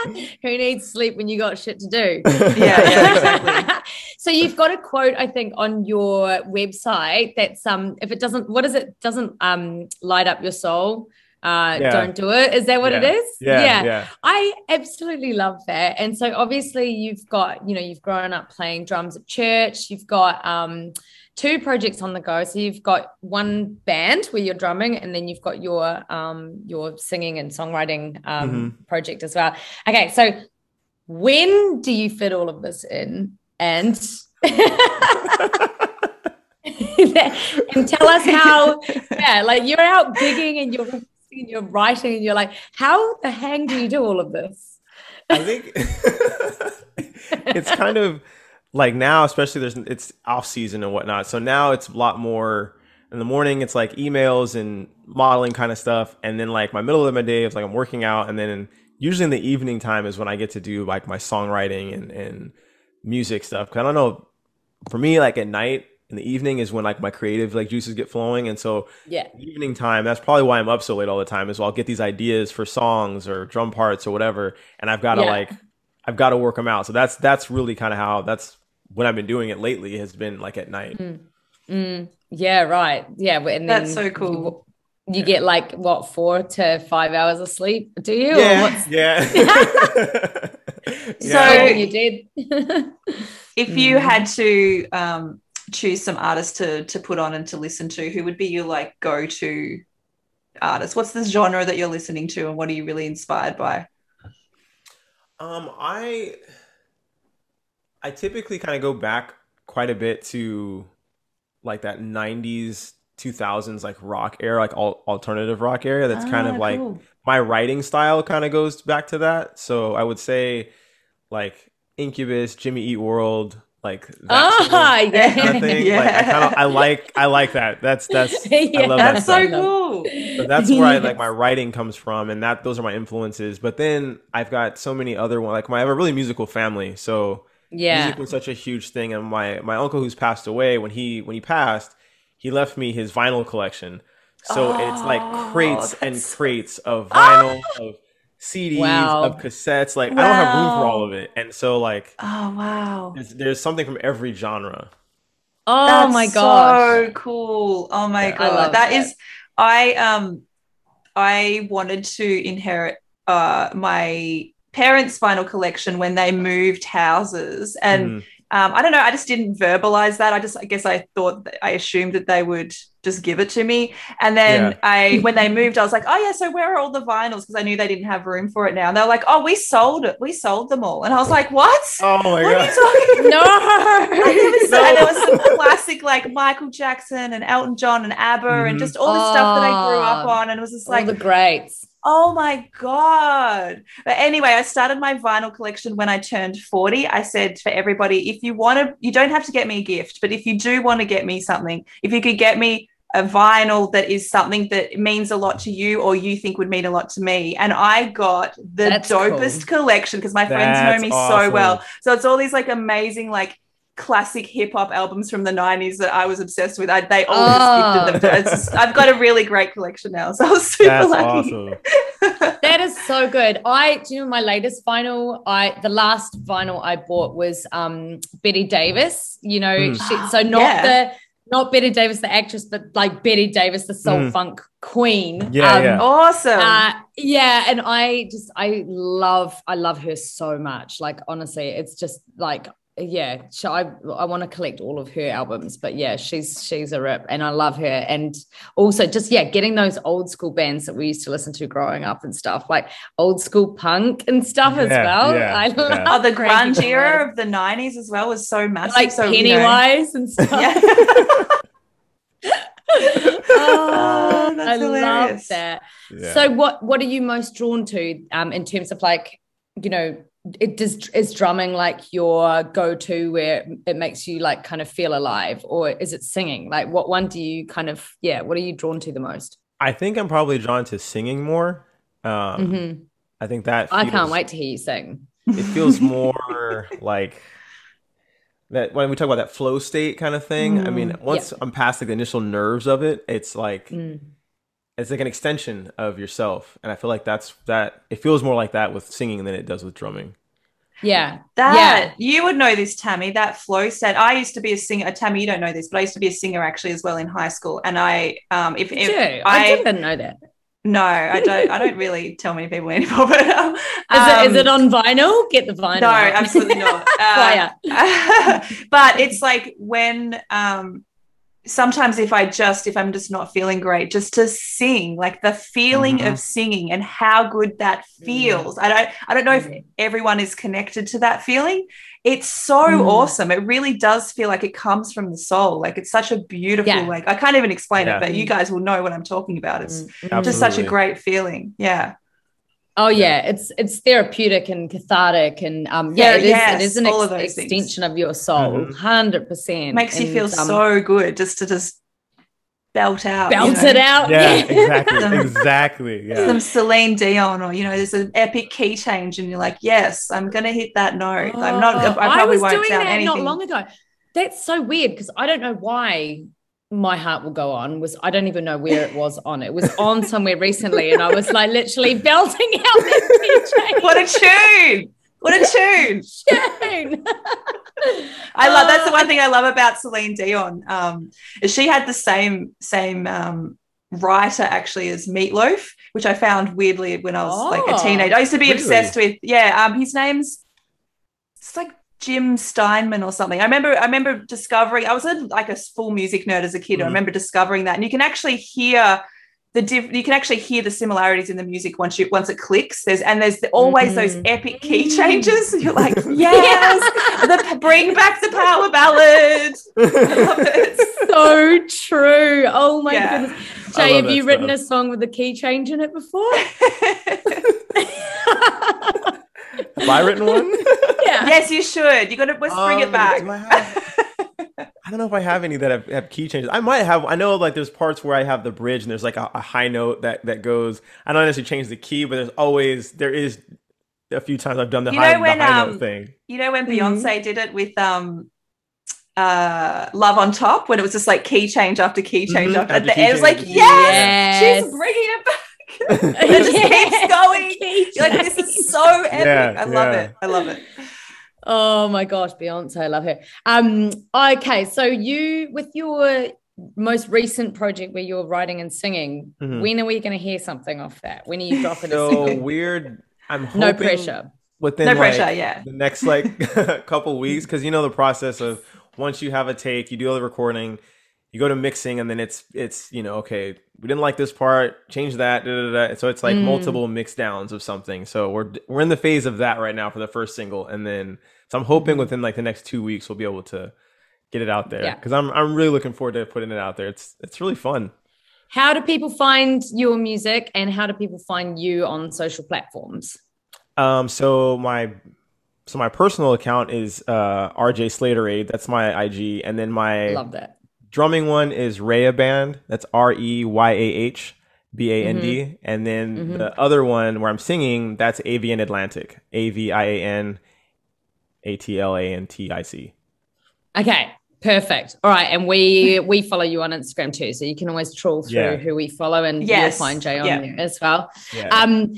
Who needs sleep when you got shit to do? yeah, yeah, exactly. so you've got a quote, I think, on your website that's um, if it doesn't, what is it? Doesn't um light up your soul. Uh, yeah. don't do it. Is that what yeah. it is? Yeah, yeah, yeah. I absolutely love that. And so obviously you've got, you know, you've grown up playing drums at church. You've got um two projects on the go. So you've got one band where you're drumming, and then you've got your um, your singing and songwriting um, mm-hmm. project as well. Okay, so when do you fit all of this in? And and tell us how, yeah, like you're out gigging and you're and you're writing and you're like, how the hang do you do all of this? I think it's kind of like now, especially there's it's off season and whatnot. So now it's a lot more in the morning. It's like emails and modeling kind of stuff, and then like my middle of my day is like I'm working out, and then usually in the evening time is when I get to do like my songwriting and and music stuff. Cause I don't know, for me, like at night in the evening is when like my creative like juices get flowing, and so Yeah. evening time that's probably why i'm up so late all the time is well i'll get these ideas for songs or drum parts or whatever and i've got to Yeah. like i've got to work them out so that's that's really kind of how that's when i've been doing it lately has been like at night Mm, yeah, right. Yeah. but- And That's then so cool. You, you get like what four to five hours of sleep, do you? Or yeah what's yeah So- so you did? If you had to um, choose some artists to to put on and to listen to, who would be your like go to artist? What's the genre that you're listening to, and what are you really inspired by? Um, I I typically kind of go back quite a bit to like that '90s, 2000s like rock era, like al- alternative rock era. That's kind of Ah, like cool. my writing style kind of goes back to that. So I would say like Incubus, Jimmy Eat World, like that sort of- Ah, yeah. kind of thing. Like I kind of I like I like that. That's that's I Yeah. love that That's stuff. so cool. So that's where I like my writing comes from, and that those are my influences. But then I've got so many other ones. Like my, I have a really musical family, so Yeah. music was such a huge thing. And my my uncle who's passed away when he when he passed, he left me his vinyl collection. So it's like Oh, crates and crates of vinyl, of CDs, Wow. of cassettes. Like I don't have room for all of it, and so like Oh wow. there's, there's something from every genre. Oh That's my god, so cool. Oh my Yeah. I god. love that that. is I um I wanted to inherit uh my parents' vinyl collection when they moved houses and Mhm. um, I don't know. I just didn't verbalize that. I just, I guess, I thought, that, I assumed that they would just give it to me. And then Yeah. I, when they moved, I was like, oh yeah, so where are all the vinyls? Because I knew they didn't have room for it now. And they're like, oh, we sold it. We sold them all. And I was like, what? Oh my what are god! you talking? No. And there was, No. and there was some classic like Michael Jackson and Elton John and ABBA and Mhm. just all the stuff that I grew up Oh, on. And it was just All like, the greats. Oh my God. But anyway, I started my vinyl collection when I turned 40. I said for everybody, if you want to, you don't have to get me a gift, but if you do want to get me something, if you could get me a vinyl that is something that means a lot to you or you think would mean a lot to me. And I got the That's dopest collection because my friends know That's me so well. So it's all these like amazing, like, classic hip hop albums from the 90s that I was obsessed with. I, they all Oh. just gifted them. To, it's just, I've got a really great collection now. So I was super That's lucky. awesome. That is so good. I do you know my latest vinyl. I the last vinyl I bought was um Betty Davis. You know, Mm. she, so not Yeah. the not Betty Davis the actress, but like Betty Davis the soul Mm. funk queen. Yeah, Um, yeah. Awesome. Uh, yeah, and I just I love I love her so much. Like honestly, it's just like yeah, so I I want to collect all of her albums. But yeah, she's she's a rip, and I love her. And also just yeah, getting those old school bands that we used to listen to growing up and stuff, like old school punk and stuff as well. yeah, I yeah. Oh, the grunge era of the 90s as well was so massive. like so, you know- Pennywise and stuff. Yeah. oh, that's I love hilarious. that. Yeah. So what what are you most drawn to um in terms of like you know it does is drumming like your go-to where it makes you like kind of feel alive or is it singing like what one do you kind of yeah what are you drawn to the most I think I'm probably drawn to singing more. Um, Mhm. I think that I can't wait to hear you sing It feels more like that when we talk about that flow state kind of thing. I mean, Mm, once I'm past like the initial nerves of it, it's like Mm. It's like an extension of yourself, and I feel like that's that. It feels more like that with singing than it does with drumming. yeah That yeah. you would know this, Tammy. That flow state. I used to be a singer. Tammy, you don't know this, but I used to be a singer actually as well in high school. And I, um, if, if you? I, didn't know that no, I don't. I don't really tell many people anymore. But um, it is it um, on vinyl get the vinyl No, out. absolutely not. Fire. Uh, but it's like when um sometimes if I just if I'm just not feeling great, just to sing, like the feeling Mhm. of singing and how good that feels. I don't I don't know if Mhm. everyone is connected to that feeling. It's so Mm. awesome. It really does feel like it comes from the soul. Like it's such a beautiful, Yeah. like I can't even explain Yeah. it, but you guys will know what I'm talking about. It's Mm, just such a great feeling. Yeah. Oh yeah, it's it's therapeutic and cathartic and um yeah, Yeah, it is yes, it is an all ex- of those things. extension of your soul, Mhm. 100 percent. Makes you feel so good just to just belt out. you know? it out. Yeah, exactly, Some- exactly. Yeah. some Celine Dion or you know there's an epic key change and you're like yes I'm gonna hit that note I'm not Oh, I probably was won't doing sound that anything not long ago. That's so weird because I don't know why my heart will go on was I don't even know where it was on. It was on somewhere recently, and I was like literally belting out that what a tune what a tune tune! I love that's the one thing I love about Celine Dion um is she had the same same um writer actually as Meatloaf which I found weirdly when I was like a Oh, teenager I used to be really? obsessed with yeah um his name's it's like Jim Steinman or something. I remember I remember discovering I was a, like a full music nerd as a kid. I Mhm. remember discovering that and you can actually hear the diff- you can actually hear the similarities in the music once you once it clicks. There's and there's always those Mhm. epic key changes. You're like, yes, the bring back the power ballad. I love it. so true. Oh my Yeah. goodness. Jay, have you that written a song with a key change in it before? Have I written one? yeah. yes, you should. You got to let's bring it Um, back. do I have- I don't know if I have any that have, have key changes. I might have. I know like there's parts where I have the bridge and there's like a, a high note that that goes. I don't necessarily change the key, but there's always there is a few times I've done the You high, know when, the high um, note thing. You know when Mhm. Beyonce did it with um uh Love on Top when it was just like key change after key change Mhm, after, after the key end. It was like, after key yes, she's bringing it back. It just keeps going. Key like, this is so epic. Yeah, I love yeah. it. I love it. Oh my gosh, Beyonce, I love her. Um, okay, so you with your most recent project where you're writing and singing, Mhm. when are we going to hear something off that? When are you dropping a So single? weird. I'm hoping No pressure. within No like, pressure, yeah. the next like couple weeks because you know the process of once you have a take, you do all the recording, you go to mixing, and then it's it's you know okay, we didn't like this part, change that, da, da, da. so it's like Mm. multiple mix downs of something. So we're we're in the phase of that right now for the first single, and then so I'm hoping Mm-hmm. within like the next two weeks we'll be able to get it out there Yeah. because I'm I'm really looking forward to putting it out there. It's it's really fun. How do people find your music and how do people find you on social platforms? Um, so my so my personal account is uh RJ Slaterade. That's my IG, and then my Love that. Drumming one is Reyah Band. That's R E Y A H B A N D. And then Mhm. the other one where I'm singing, that's Avian Atlantic. A V I A N A T L A N T I C. Okay, perfect. All right, and we we follow you on Instagram too, so you can always trawl through Yeah. who we follow, and Yes, you'll find Jay on yeah. there as well. Yeah. Um,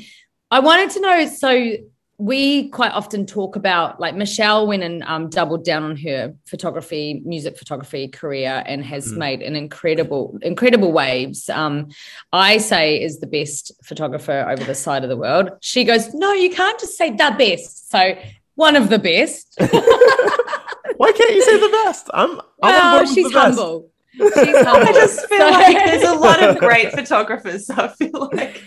I wanted to know. So we quite often talk about like Michelle went and um, doubled down on her photography, music photography career, and has Mhm. made an incredible, incredible waves. Um, I say is the best photographer over the side of the world. She goes, no, you can't just say the best. So one of the best. Why can't you say the best? I'm, I'm well, board she's the best. humble. She's humble. I just feel So- like there's a lot of great photographers. So I feel like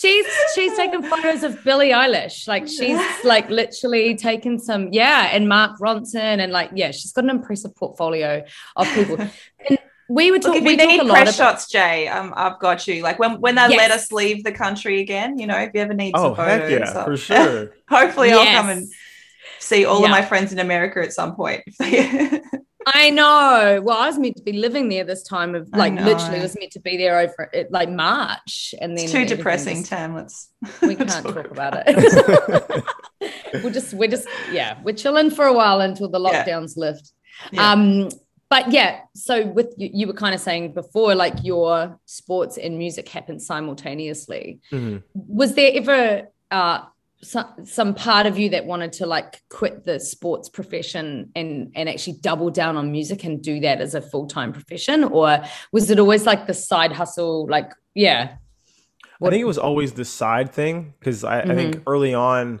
she's she's taken photos of Billie Eilish. Like she's like literally taken some, yeah, and Mark Ronson, and like yeah, she's got an impressive portfolio of people. And we were Look, talking. if We you talk a need press about. shots, Jay, um, I've got you. Like when when they let us leave the country again, you know, if you ever need Oh, some heck photos, yeah, for sure. hopefully, I'll come and see all Yeah. of my friends in America at some point. I know. Well, I was meant to be living there this time of like know. literally was meant to be there over it, like March, and then it's too depressing, just- Tam. Let's we can't talk about it. we're just we're just yeah we're chilling for a while until the Yeah. lockdowns lift Yeah. um but yeah so with you, you were kind of saying before like your sports and music happen simultaneously Mhm. was there ever uh some, some part of you that wanted to like quit the sports profession and and actually double down on music and do that as a full-time profession or was it always like the side hustle like yeah I think it was always the side thing because I, I Mm-hmm. think early on,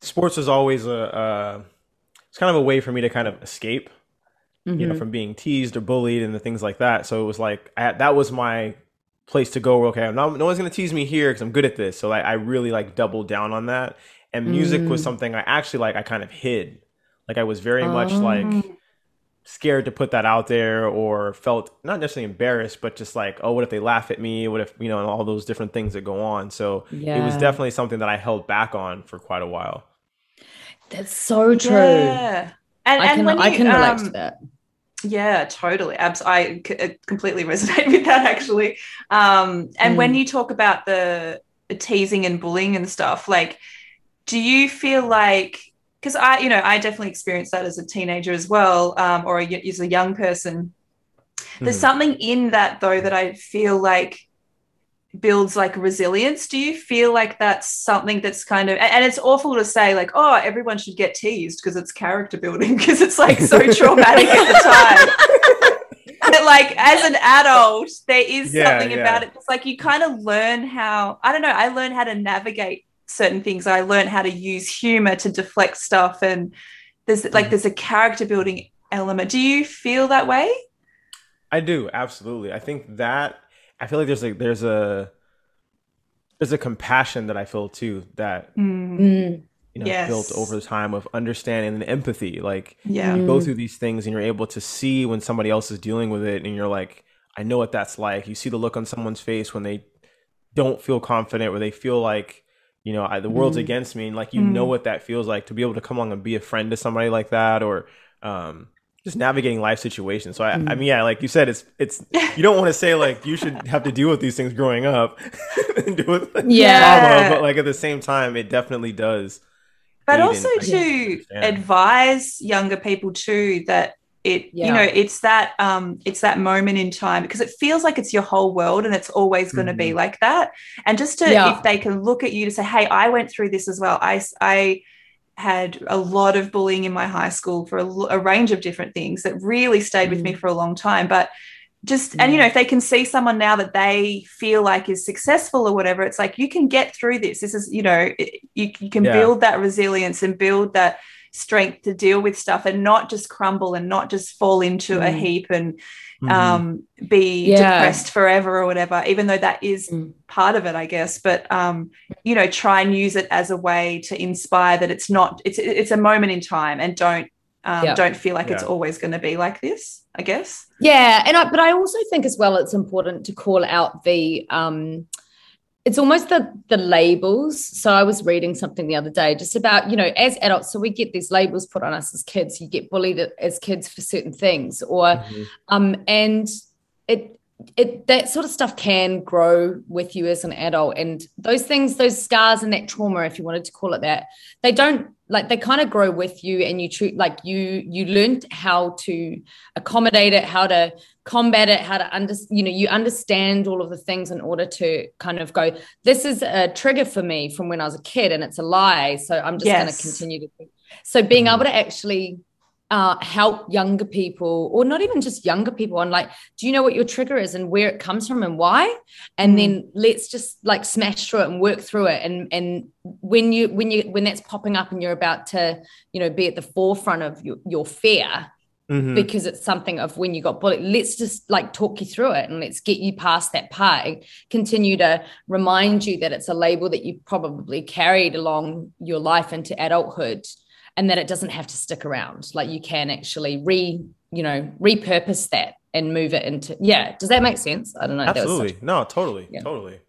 sports was always a, uh, it's kind of a way for me to kind of escape. you know, Mhm. from being teased or bullied and the things like that. So it was like I, that was my place to go. Okay, no, no one's gonna tease me here because I'm good at this. So I, I really like doubled down on that. And music was Mm. something I actually like. I kind of hid. Like I was very much Oh. like scared to put that out there or felt not necessarily embarrassed but just like oh what if they laugh at me what if you know and all those different things that go on so it was definitely something that i held back on for quite a while That's so true. Yeah. And, I and can when I you, can relate um, to that. Yeah, totally. Abs- I c- completely resonate with that actually. Um, and when Mm. you talk about the, the teasing and bullying and stuff, like, do you feel like because I, you know, I definitely experienced that as a teenager as well, um, or a, as a young person. There's Mhm. something in that though that I feel like builds like resilience. Do you feel like that's something that's kind of, and- it's awful to say like, oh, everyone should get teased because it's character building because it's like so traumatic at the time. But like as an adult, there is Yeah, something yeah. about it. It's like you kind of learn how, I don't know, I learned how to navigate certain things. I learned how to use humor to deflect stuff. And there's like, Mhm. there's a character building element. Do you feel that way? I do absolutely. I think that I feel like there's a there's a there's a compassion that I feel too that Mm. you know Yes. built over time of understanding and empathy. Like Yeah. you go Mm. through these things and you're able to see when somebody else is dealing with it, and you're like, I know what that's like. You see the look on someone's face when they don't feel confident, or they feel like you know I, the world's Mm. against me, and like you know Mm. what that feels like to be able to come along and be a friend to somebody like that, or um, just navigating life situations. So I, I Mm. mean, yeah, like you said, it's it's you don't want to say like you should have to deal with these things growing up and deal with Yeah. trauma, but like at the same time, it definitely does. but aid in- also to advise younger people too that it Yeah. you know it's that um it's that moment in time because it feels like it's your whole world and it's always going to be Mhm. like that and just to Yeah. if they can look at you to say hey i went through this as well i i had a lot of bullying in my high school for a range of different things that really stayed with me mm. for a long time but just and you know if they can see someone now that they feel like is successful or whatever it's like you can get through this. This is you know it- you, you can Yeah. build that resilience and build that strength to deal with stuff and not just crumble and not just fall into a Mm. heap and Mhm. um, be Yeah. depressed forever or whatever even though that is Mm. part of it i guess but um, you know try and use it as a way to inspire that it's not it's it's a moment in time and don't um, Yeah. don't feel like it's always going to be like this i guess Yeah, and I, but I also think as well it's important to call out the um it's almost the the labels. So I was reading something the other day just about, you know, as adults, so we get these labels put on us as kids. You get bullied as kids for certain things or Mhm. um and it it that sort of stuff can grow with you as an adult and those things those scars and that trauma if you wanted to call it that they don't like they kind of grow with you and you treat like you you learned how to accommodate it how to combat it how to under you know you understand all of the things in order to kind of go this is a trigger for me from when i was a kid and it's a lie so i'm just going to continue to so being Mhm. able to actually uh, help younger people or not even just younger people on like do you know what your trigger is and where it comes from and why and Mm. then let's just like smash through it and work through it and and when you when you when that's popping up and you're about to you know be at the forefront of your, your fear Mhm. because it's something of when you got bullied let's just like talk you through it and let's get you past that part and continue to remind you that it's a label that you've probably carried along your life into adulthood and that it doesn't have to stick around like you can actually re you know repurpose that and move it into yeah does that make sense i don't know was such- Absolutely. No, totally. Yeah. Totally.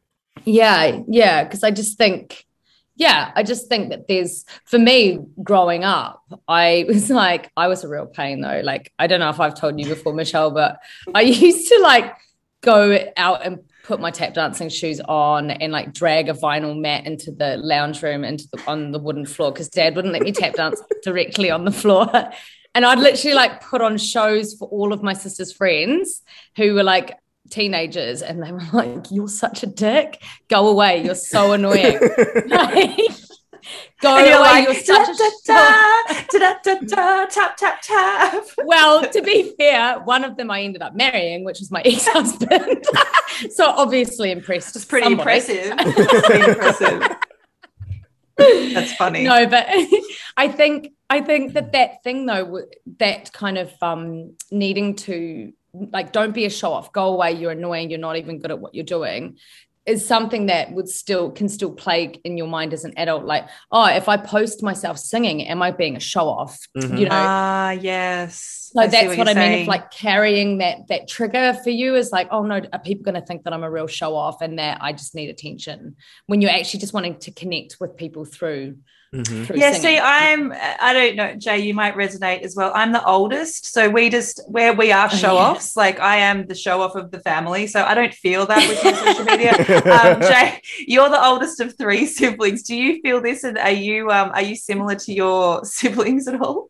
yeah, yeah, because I just think, yeah, I just think that there's for me growing up, I was like, I was a real pain though. Like, I don't know if I've told you before, Michelle, but I used to like go out and put my tap dancing shoes on and like drag a vinyl mat into the lounge room into the on the wooden floor because dad wouldn't let me tap dance directly on the floor. And I'd literally like put on shows for all of my sister's friends who were like teenagers and they were like, You're such a dick. Go away. You're so annoying. Like, Go and away. you're like you're such a da, da, da, da, da, da, tap tap tap well, to be fair, one of them I ended up marrying, which was my ex-husband. so obviously impressed. it's pretty somebody. impressive pretty impressive that's funny No, but I think I think that that thing though, that kind of um, needing to like, don't be a show off, go away, you're annoying, you're not even good at what you're doing is something that would still can still plague in your mind as an adult. Like oh if i post myself singing am i being a show off mm-hmm. you know? Ah uh, yes. So I that's what, what i saying. mean. If like carrying that that trigger for you is like oh no are people going to think that i'm a real show off and that i just need attention? When you're actually just wanting to connect with people through Mm-hmm. Yeah, singing. see, I'm I don't know, Jay, you might resonate as well. I'm the oldest, so we just where we are show offs. Oh, yeah. Like I am the show off of the family, so I don't feel that with your social media. Um, Jay, you're the oldest of three siblings. Do you feel this, and are you um are you similar to your siblings at all?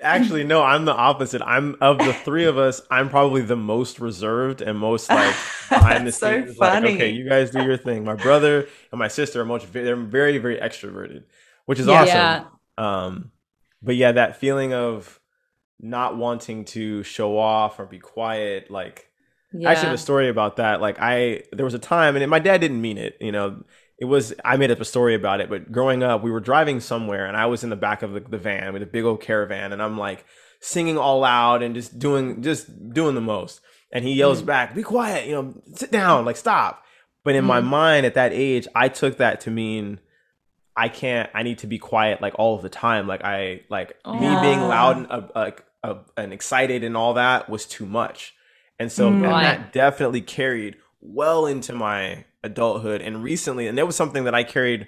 Actually, no, I'm the opposite. I'm of the three of us, I'm probably the most reserved and most like behind the so scenes. Funny. Like, okay, you guys do your thing. My brother and my sister are much they're very, very extroverted, which is yeah, awesome. Yeah. Um, but yeah, that feeling of not wanting to show off or be quiet, like yeah. I actually have a story about that. Like I there was a time and it, my dad didn't mean it, you know it was I made up a story about it, but growing up, we were driving somewhere and I was in the back of the, the van with a big old caravan, and I'm like singing all loud and just doing just doing the most. And he yells mm. back, "Be quiet! You know, sit down! Like stop!" But in mm. my mind, at that age, I took that to mean I can't. I need to be quiet like all of the time. Like I like oh. me being loud and uh, like uh, and excited and all that was too much. And so mm. and that definitely carried well into my adulthood and recently and that was something that i carried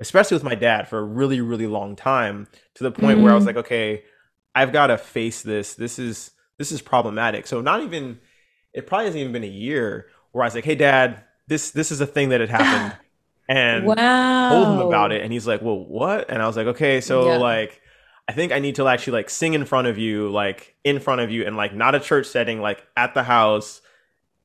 especially with my dad for a really really long time to the point mm-hmm. where i was mm-hmm. like okay i've got to face this this is this is problematic so not even it probably hasn't even been a year where i was like hey dad this this is a thing that had happened and wow. told him about it and he's like well what and i was like okay so yeah. like i think i need to actually like sing in front of you like in front of you and like not a church setting like at the house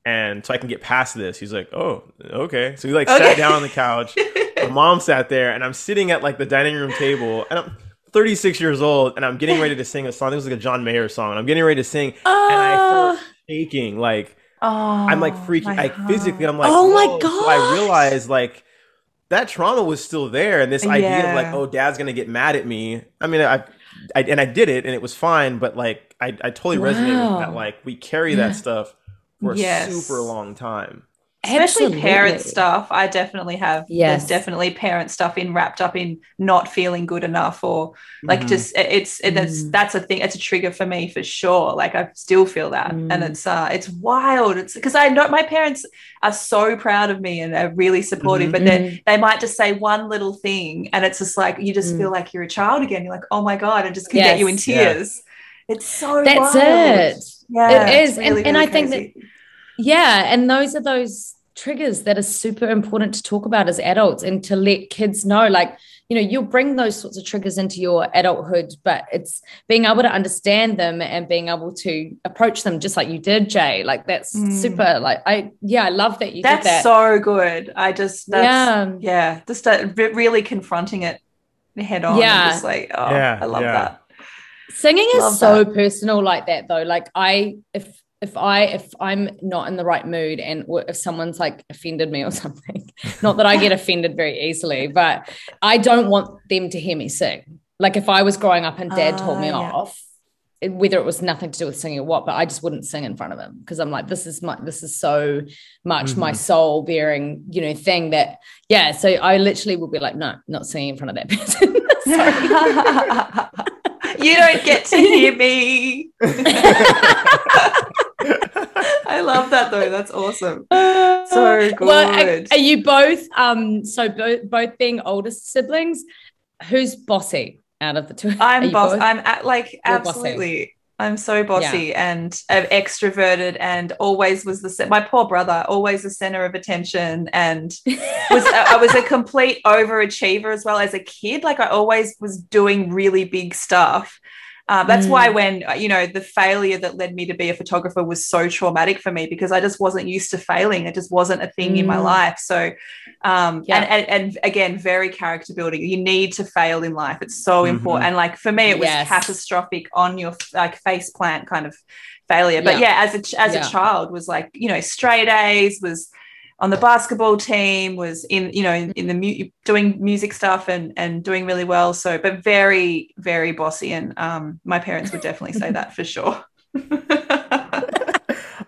and so I can get past this. He's like, oh, okay. So he like okay. sat down on the couch. My mom sat there, and I'm sitting at like the dining room table, and I'm 36 years old, and I'm getting ready to sing a song. It was like a John Mayer song, and I'm getting ready to sing, uh, and I start ah. shaking, like oh, I'm like freaking, like heart. physically, I'm like, oh my god. So I realized like that trauma was still there, and this idea yeah. of like, oh, dad's gonna get mad at me. I mean, I. I, and I did it and it was fine, but like I, I totally wow. resonated with that. Like we carry yeah. that stuff for yes. a super long time. Especially Absolutely. parent stuff. I definitely have. Yes. There's definitely parent stuff in wrapped up in not feeling good enough or like mm. just it's it, that's mm. that's a thing. It's a trigger for me for sure. Like I still feel that. Mm. And it's uh it's wild. It's because I know my parents are so proud of me and they're really supportive, mm-hmm. but then mm-hmm. they might just say one little thing and it's just like you just mm. feel like you're a child again. You're like, oh my God, and just can yes. get you in tears. It's so That's wild. it. Yeah. It is. Really, and, really and I think that yeah. And those are those triggers that are super important to talk about as adults and to let kids know like you know you'll bring those sorts of triggers into your adulthood but it's being able to understand them and being able to approach them just like you did jay like that's mm. super like i yeah i love that you that's that. so good i just yeah yeah just uh, really confronting it head on yeah just like oh yeah, i love yeah. that singing is love so that. personal like that though like i if if I if I'm not in the right mood and if someone's like offended me or something, not that I get offended very easily, but I don't want them to hear me sing. Like if I was growing up and dad uh, told me yeah. off, whether it was nothing to do with singing or what, but I just wouldn't sing in front of him because I'm like, this is my this is so much mm-hmm. my soul bearing, you know, thing that yeah. So I literally would be like, no, not singing in front of that person. you don't get to hear me. I love that though. That's awesome. So good. Well, are, you both um so both both being oldest siblings? Who's bossy out of the two? I'm boss. Both? I'm at, like absolutely. Bossy. I'm so bossy yeah. and uh, extroverted, and always was the my poor brother, always the center of attention, and was I was a complete overachiever as well as a kid. Like I always was doing really big stuff, uh, that's mm. why when uh, you know the failure that led me to be a photographer was so traumatic for me because I just wasn't used to failing. It just wasn't a thing mm. in my mm. life. So, um, yeah. and, and, and again, very character building. You need to fail in life. It's so mm-hmm. important. And like for me, it was yes. catastrophic on your like face plant kind of failure. But yeah, yeah as a as yeah. a child was like you know straight A's was on the basketball team, was in you know in, in the mu- doing music stuff and and doing really well. So, but very very bossy, and um, my parents would definitely say that for sure.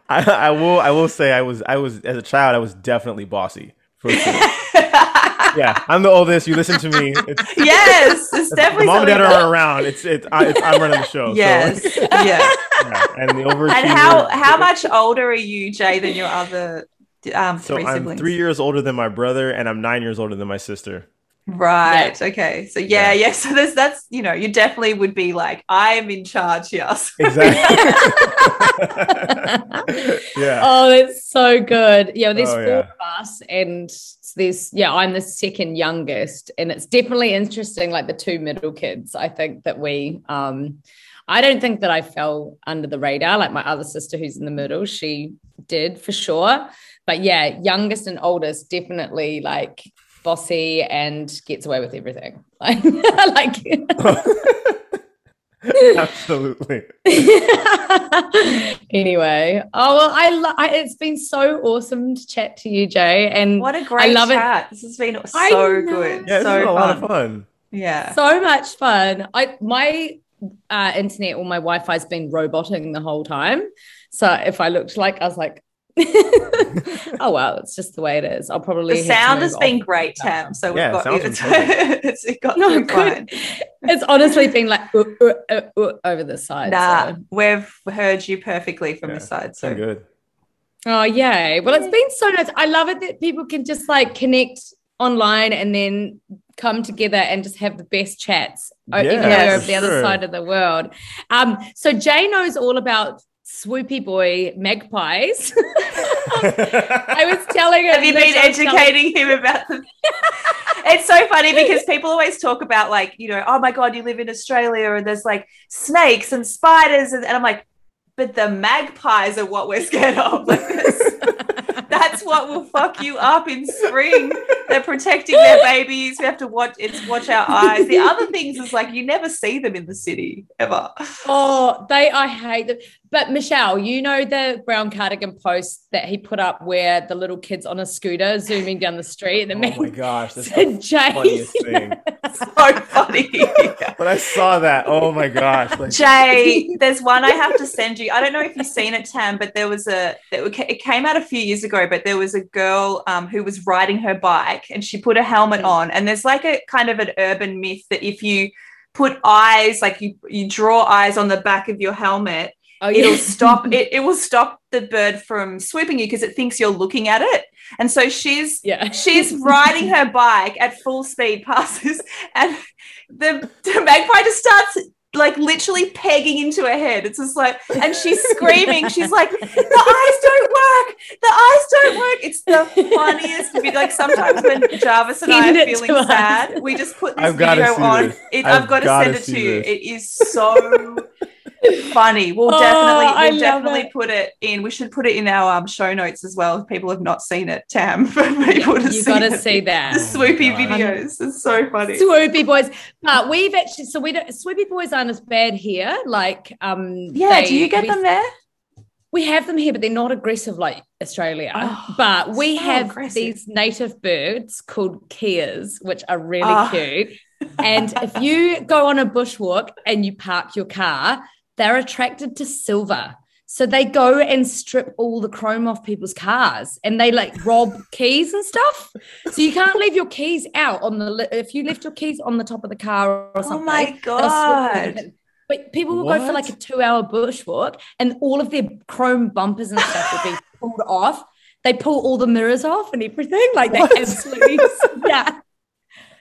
I, I will I will say I was I was as a child I was definitely bossy for sure. yeah, I'm the oldest. You listen to me. It's, yes, it's definitely mom and dad are around. It's it's, I, it's I'm running the show. so- yeah. yeah. And the overachiever. And how how much older are you, Jay, than your other um, So three I'm three years older than my brother, and I'm nine years older than my sister. Right. Okay. So yeah, Yeah. yeah. So there's that's you know you definitely would be like I am in charge here. Exactly. yeah. Oh, that's so good. Yeah, there's Oh, four yeah. of us, and there's yeah, I'm the second youngest, and it's definitely interesting. Like the two middle kids, I think that we, um, I don't think that I fell under the radar. Like my other sister, who's in the middle, she did for sure. But yeah, youngest and oldest, definitely like bossy and gets away with everything. Like, like Absolutely. anyway, oh well, I, lo- I it's been so awesome to chat to you, Jay, and What a great I love it. chat. This has been so know. good. Yeah, so been a fun. lot of fun. Yeah. so much fun. I my uh, internet or my Wi-Fi's been roboting the whole time, so if I looked like I was like, oh well, it's just the way it is. I'll probably the sound has been great, Tam. So we've Yeah, got you. It's, been it's it got No, good. It's honestly been like uh, uh, uh, uh, over the side. Nah, so. we've heard you perfectly from Yeah, the side. So So good. Oh, yay. Well, it's been so nice. I love it that people can just like connect online and then come together and just have the best chats, uh, even though Yeah, you're for over the other side of the world. Um, so Jay knows all about swoopy boy magpies. I was telling him. have you been was telling- educating him about them? it's so funny because people always talk about like you know oh my god you live in australia and there's like snakes and spiders and, and i'm like but the magpies are what we're scared of like that's what will fuck you up in spring they're protecting their babies we have to watch it's watch our eyes the other things is like you never see them in the city ever Oh, they, I hate them. But Michelle, you know the brown cardigan post that he put up where the little kid's on a scooter zooming down the street and oh the my gosh, that's said, the Jay. funniest thing. so funny When I saw that, oh my gosh. Like, Jay, there's one I have to send you. I don't know if you've seen it, Tam, but there was a it came out a few years ago. But there was a girl um, who was riding her bike and she put a helmet Mm. on. And there's like a kind of an urban myth that if you put eyes, like you you draw eyes on the back of your helmet, Oh, it'll stop it. It will stop the bird from swooping you because it thinks you're looking at it. And so she's Yeah. she's riding her bike at full speed passes and the, the magpie just starts like literally pegging into her head it's just like and she's screaming she's like the eyes don't work the eyes don't work it's the funniest video. like sometimes when jarvis and i are feeling to us. sad we just put this I've video on this. it, I've i've got to send it see to you this. it is so funny we'll Oh, definitely we'll definitely it. put it in we should put it in our um, show notes as well if people have not seen it tam for people to you see got to it. see that. the swoopy God. videos it's so funny Swoopy boys, but we've actually so we don't swoopy boys aren't as bad here. Like, um, yeah they- do you get we, them there We have them here, but they're not aggressive like Australia. Oh, but we so have aggressive. these native birds called keas, which are really Oh. cute. And if you go on a bushwalk and you park your car, they're attracted to silver. So they go and strip all the chrome off people's cars and they like rob keys and stuff. So you can't leave your keys out on the li- if you left your keys on the top of the car or oh my god. But people will go for like a two-hour bushwalk, and all of their chrome bumpers and stuff will be pulled off. They pull all the mirrors off and everything. Like they What? absolutely, yeah.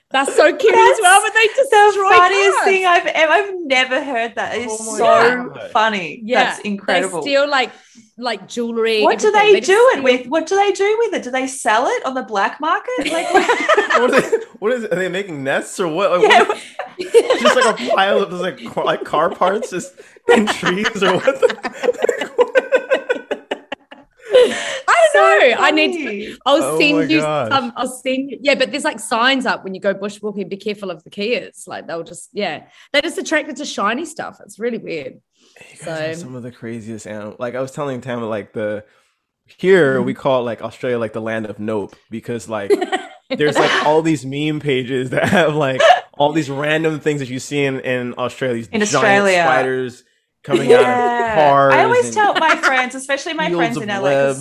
That's so cute That's as well. But they just the destroy funniest cars. thing I've ever I've never heard that. It's Oh so God. funny. Yeah, That's incredible. They steal like like jewelry. what do everything. they, do it with? What do they do with it? Do they sell it on the black market? Like what, are they, what is? Are they making nests or what? Like, yeah, what- just like a pile of like car, like car parts just in trees or what? The, I don't know. I need to. I'll Oh send you gosh. some. I'll send you. Yeah, but there's like signs up when you go bushwalking. Be careful of the kids. Like they'll just yeah, they're just attracted to shiny stuff. It's really weird. You guys So- some of the craziest animals. Like I was telling Tam, like the here we mm-hmm. call it like Australia like the land of nope because like there's like all these meme pages that have like all these random things that you see in, in Australia, these In giant Australia. spiders coming out of cars. I always tell my friends, especially my friends in LA.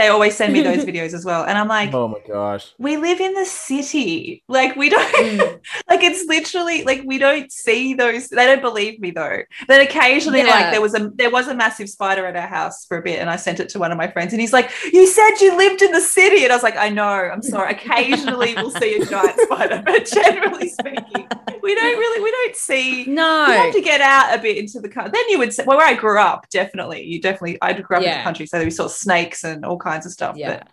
They always send me those videos as well. And I'm like, Oh my gosh. we live in the city. Like we don't Mm. like it's literally like we don't see those. They don't believe me though. Then occasionally, Yeah. like there was a there was a massive spider at our house for a bit, and I sent it to one of my friends, and he's like, "You said you lived in the city," and I was like, "I know. I'm sorry. Occasionally, we'll see a giant spider, but generally speaking, we don't really we don't see." No, You No. have to get out a bit into the country. Then you would say, well, where I grew up, definitely, you definitely, I grew up in the country, so we saw snakes and all kinds of stuff. Yeah. But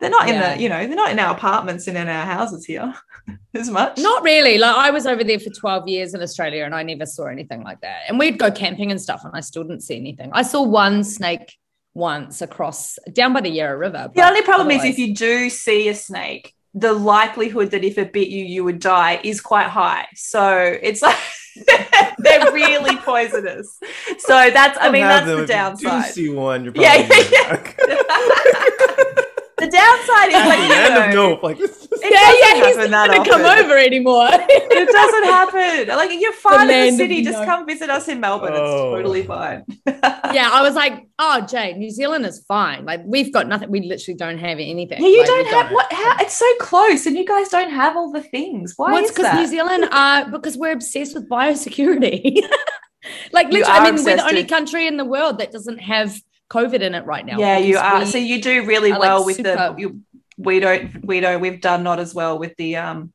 they're not Yeah. in the, you know, they're not in our apartments and in our houses here as much. Not really. Like I was over there for 12 years in Australia and I never saw anything like that. And we'd go camping and stuff and I still didn't see anything. I saw one snake once across down by the Yarra River. the only problem is if you do see a snake, the likelihood that if it bit you, you would die is quite high. So it's like they're really poisonous. So that's, I mean that's the downside. do see one, you're Yeah, probably yeah, the downside is like, At you the end know, of nope. Like this is- it yeah, yeah, doesn't he's not going to come over anymore. it doesn't happen. Like you're fine in the city, just no- come visit us in Melbourne. It's Oh. totally fine. yeah, I was like, oh, Jay, New Zealand is fine. Like we've got nothing. We literally don't have anything. Yeah, you Like, don't have what? How? It's so close, and you guys don't have all the things. Why Well, is because New? Zealand are because we're obsessed with biosecurity. like literally, I mean, we're the only with- country in the world that doesn't have COVID in it right now. yeah, you are. so you do really are, like, well with super- the. You, we don't. We don't. We've done not as well with the um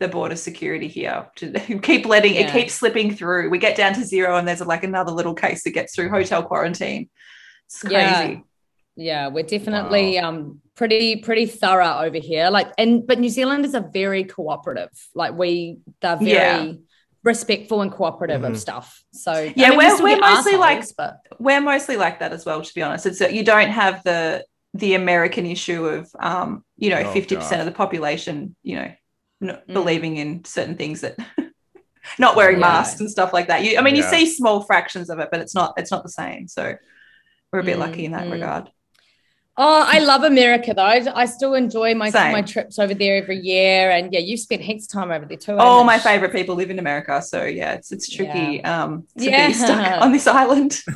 the border security here. To keep letting it Yeah. keeps slipping through. We get down to zero, and there's like another little case that gets through hotel quarantine. It's crazy. Yeah. yeah, we're definitely um pretty pretty thorough over here. Like, and but New Zealanders are very cooperative. Like we, they're very. Yeah. Respectful and cooperative Mhm. of stuff. So I Yeah, mean, we we're- we're get mostly like- but we're mostly like that as well to be honest it's that you don't have the the american issue of um you know Oh, 50% of the population you know not Mm. believing in certain things that not wearing Yeah. masks and stuff like that you i mean Yeah. you see small fractions of it but it's not it's not the same so we're a bit Mm, lucky in that mm. regard Oh, I love America though. I, still enjoy my Same. my trips over there every year. And yeah, you've spent heaps of time over there too. all my favorite people live in america so yeah it's it's tricky um to Yeah. be stuck on this island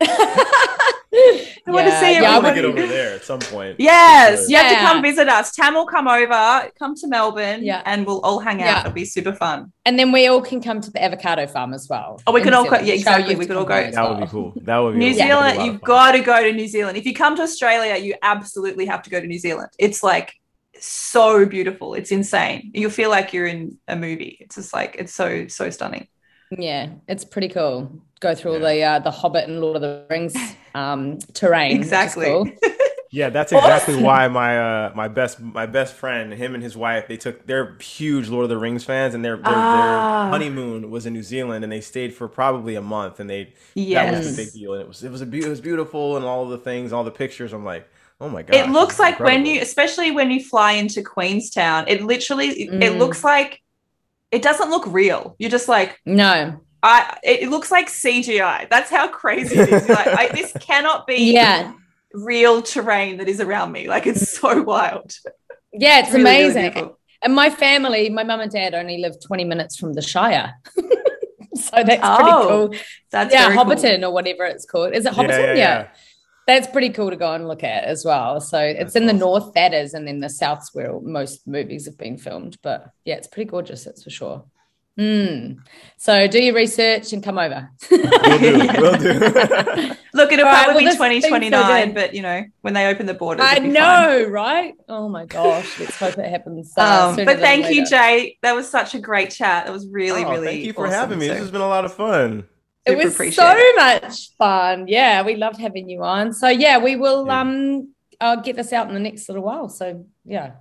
I want to see Yeah, I I want to everybody. get over there at some point. Yes, For you have to come visit us. Tam will come over, come to Melbourne, Yeah. and we'll all hang out. Yeah. It'll be super fun. And then we all can come to the avocado farm as well. Oh, we in can New all go- yeah, Show exactly, you we could all go. as That would be cool. That would be New that would be Zealand, you've got to go to New Zealand. If you come to Australia, you absolutely have to go to New Zealand. It's like so beautiful. It's insane. You'll feel like you're in a movie. It's just like it's so so stunning. Yeah, it's pretty cool. Go through all the uh, the Hobbit and Lord of the Rings um, terrain. Exactly. cool. Yeah, that's exactly Awesome. why my uh my best my best friend, him and his wife, they took they're huge Lord of the Rings fans, and their their, Ah. their honeymoon was in New Zealand, and they stayed for probably a month, and they that was the big deal, and it was it was a be- it was beautiful, and all the things, all the pictures. I'm like, oh my god, it looks like when you especially when you fly into queenstown it literally it Mm. looks like it doesn't look real you're just like No. I it it looks like cgi that's how crazy it is You're like I, this cannot be Yeah. real terrain that is around me like it's so wild Yeah, it's Really, really amazing. beautiful. and my family, my mum and dad only live 20 minutes from the Shire. so that's Oh, pretty cool. that's yeah, very cool. Hobbiton or whatever it's called. Is it yeah, Hobbiton? yeah, yeah. That's pretty cool to go and look at as well. So it's That's in the north, that is, and then the south's where most movies have been filmed. But yeah, it's pretty gorgeous, that's for sure. Mm. So do your research and come over. We'll do, we'll do. look it'll All right, probably well, be this thing's so 2029 but you know when they open the borders I it'll be know, right? Oh my gosh. Let's hope it happens. Uh, um, but thank you jay that was such a great chat that was really Oh, really thank you for awesome. having me. So This has been a lot of fun. It super was so it. much fun. Yeah, we loved having you on. So yeah, we will Yeah. um uh, get this out in the next little while. So yeah,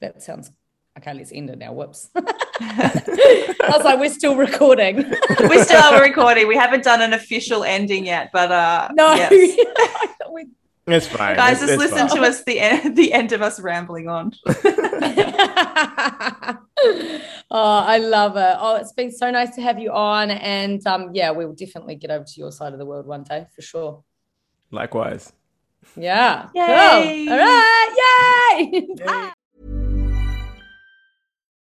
that sounds okay. Let's end it now. Whoops. I was like, we're still recording. we still are recording. We haven't done an official ending yet, but uh, no, yes. I thought we- It's fine. guys, It's- just it's listen fine. to us the end, the end of us rambling on. oh, I love it. Oh, it's been so nice to have you on, and um, yeah, we will definitely get over to your side of the world one day for sure. Likewise. Yeah. Yay. Cool. All right. Yay. Bye.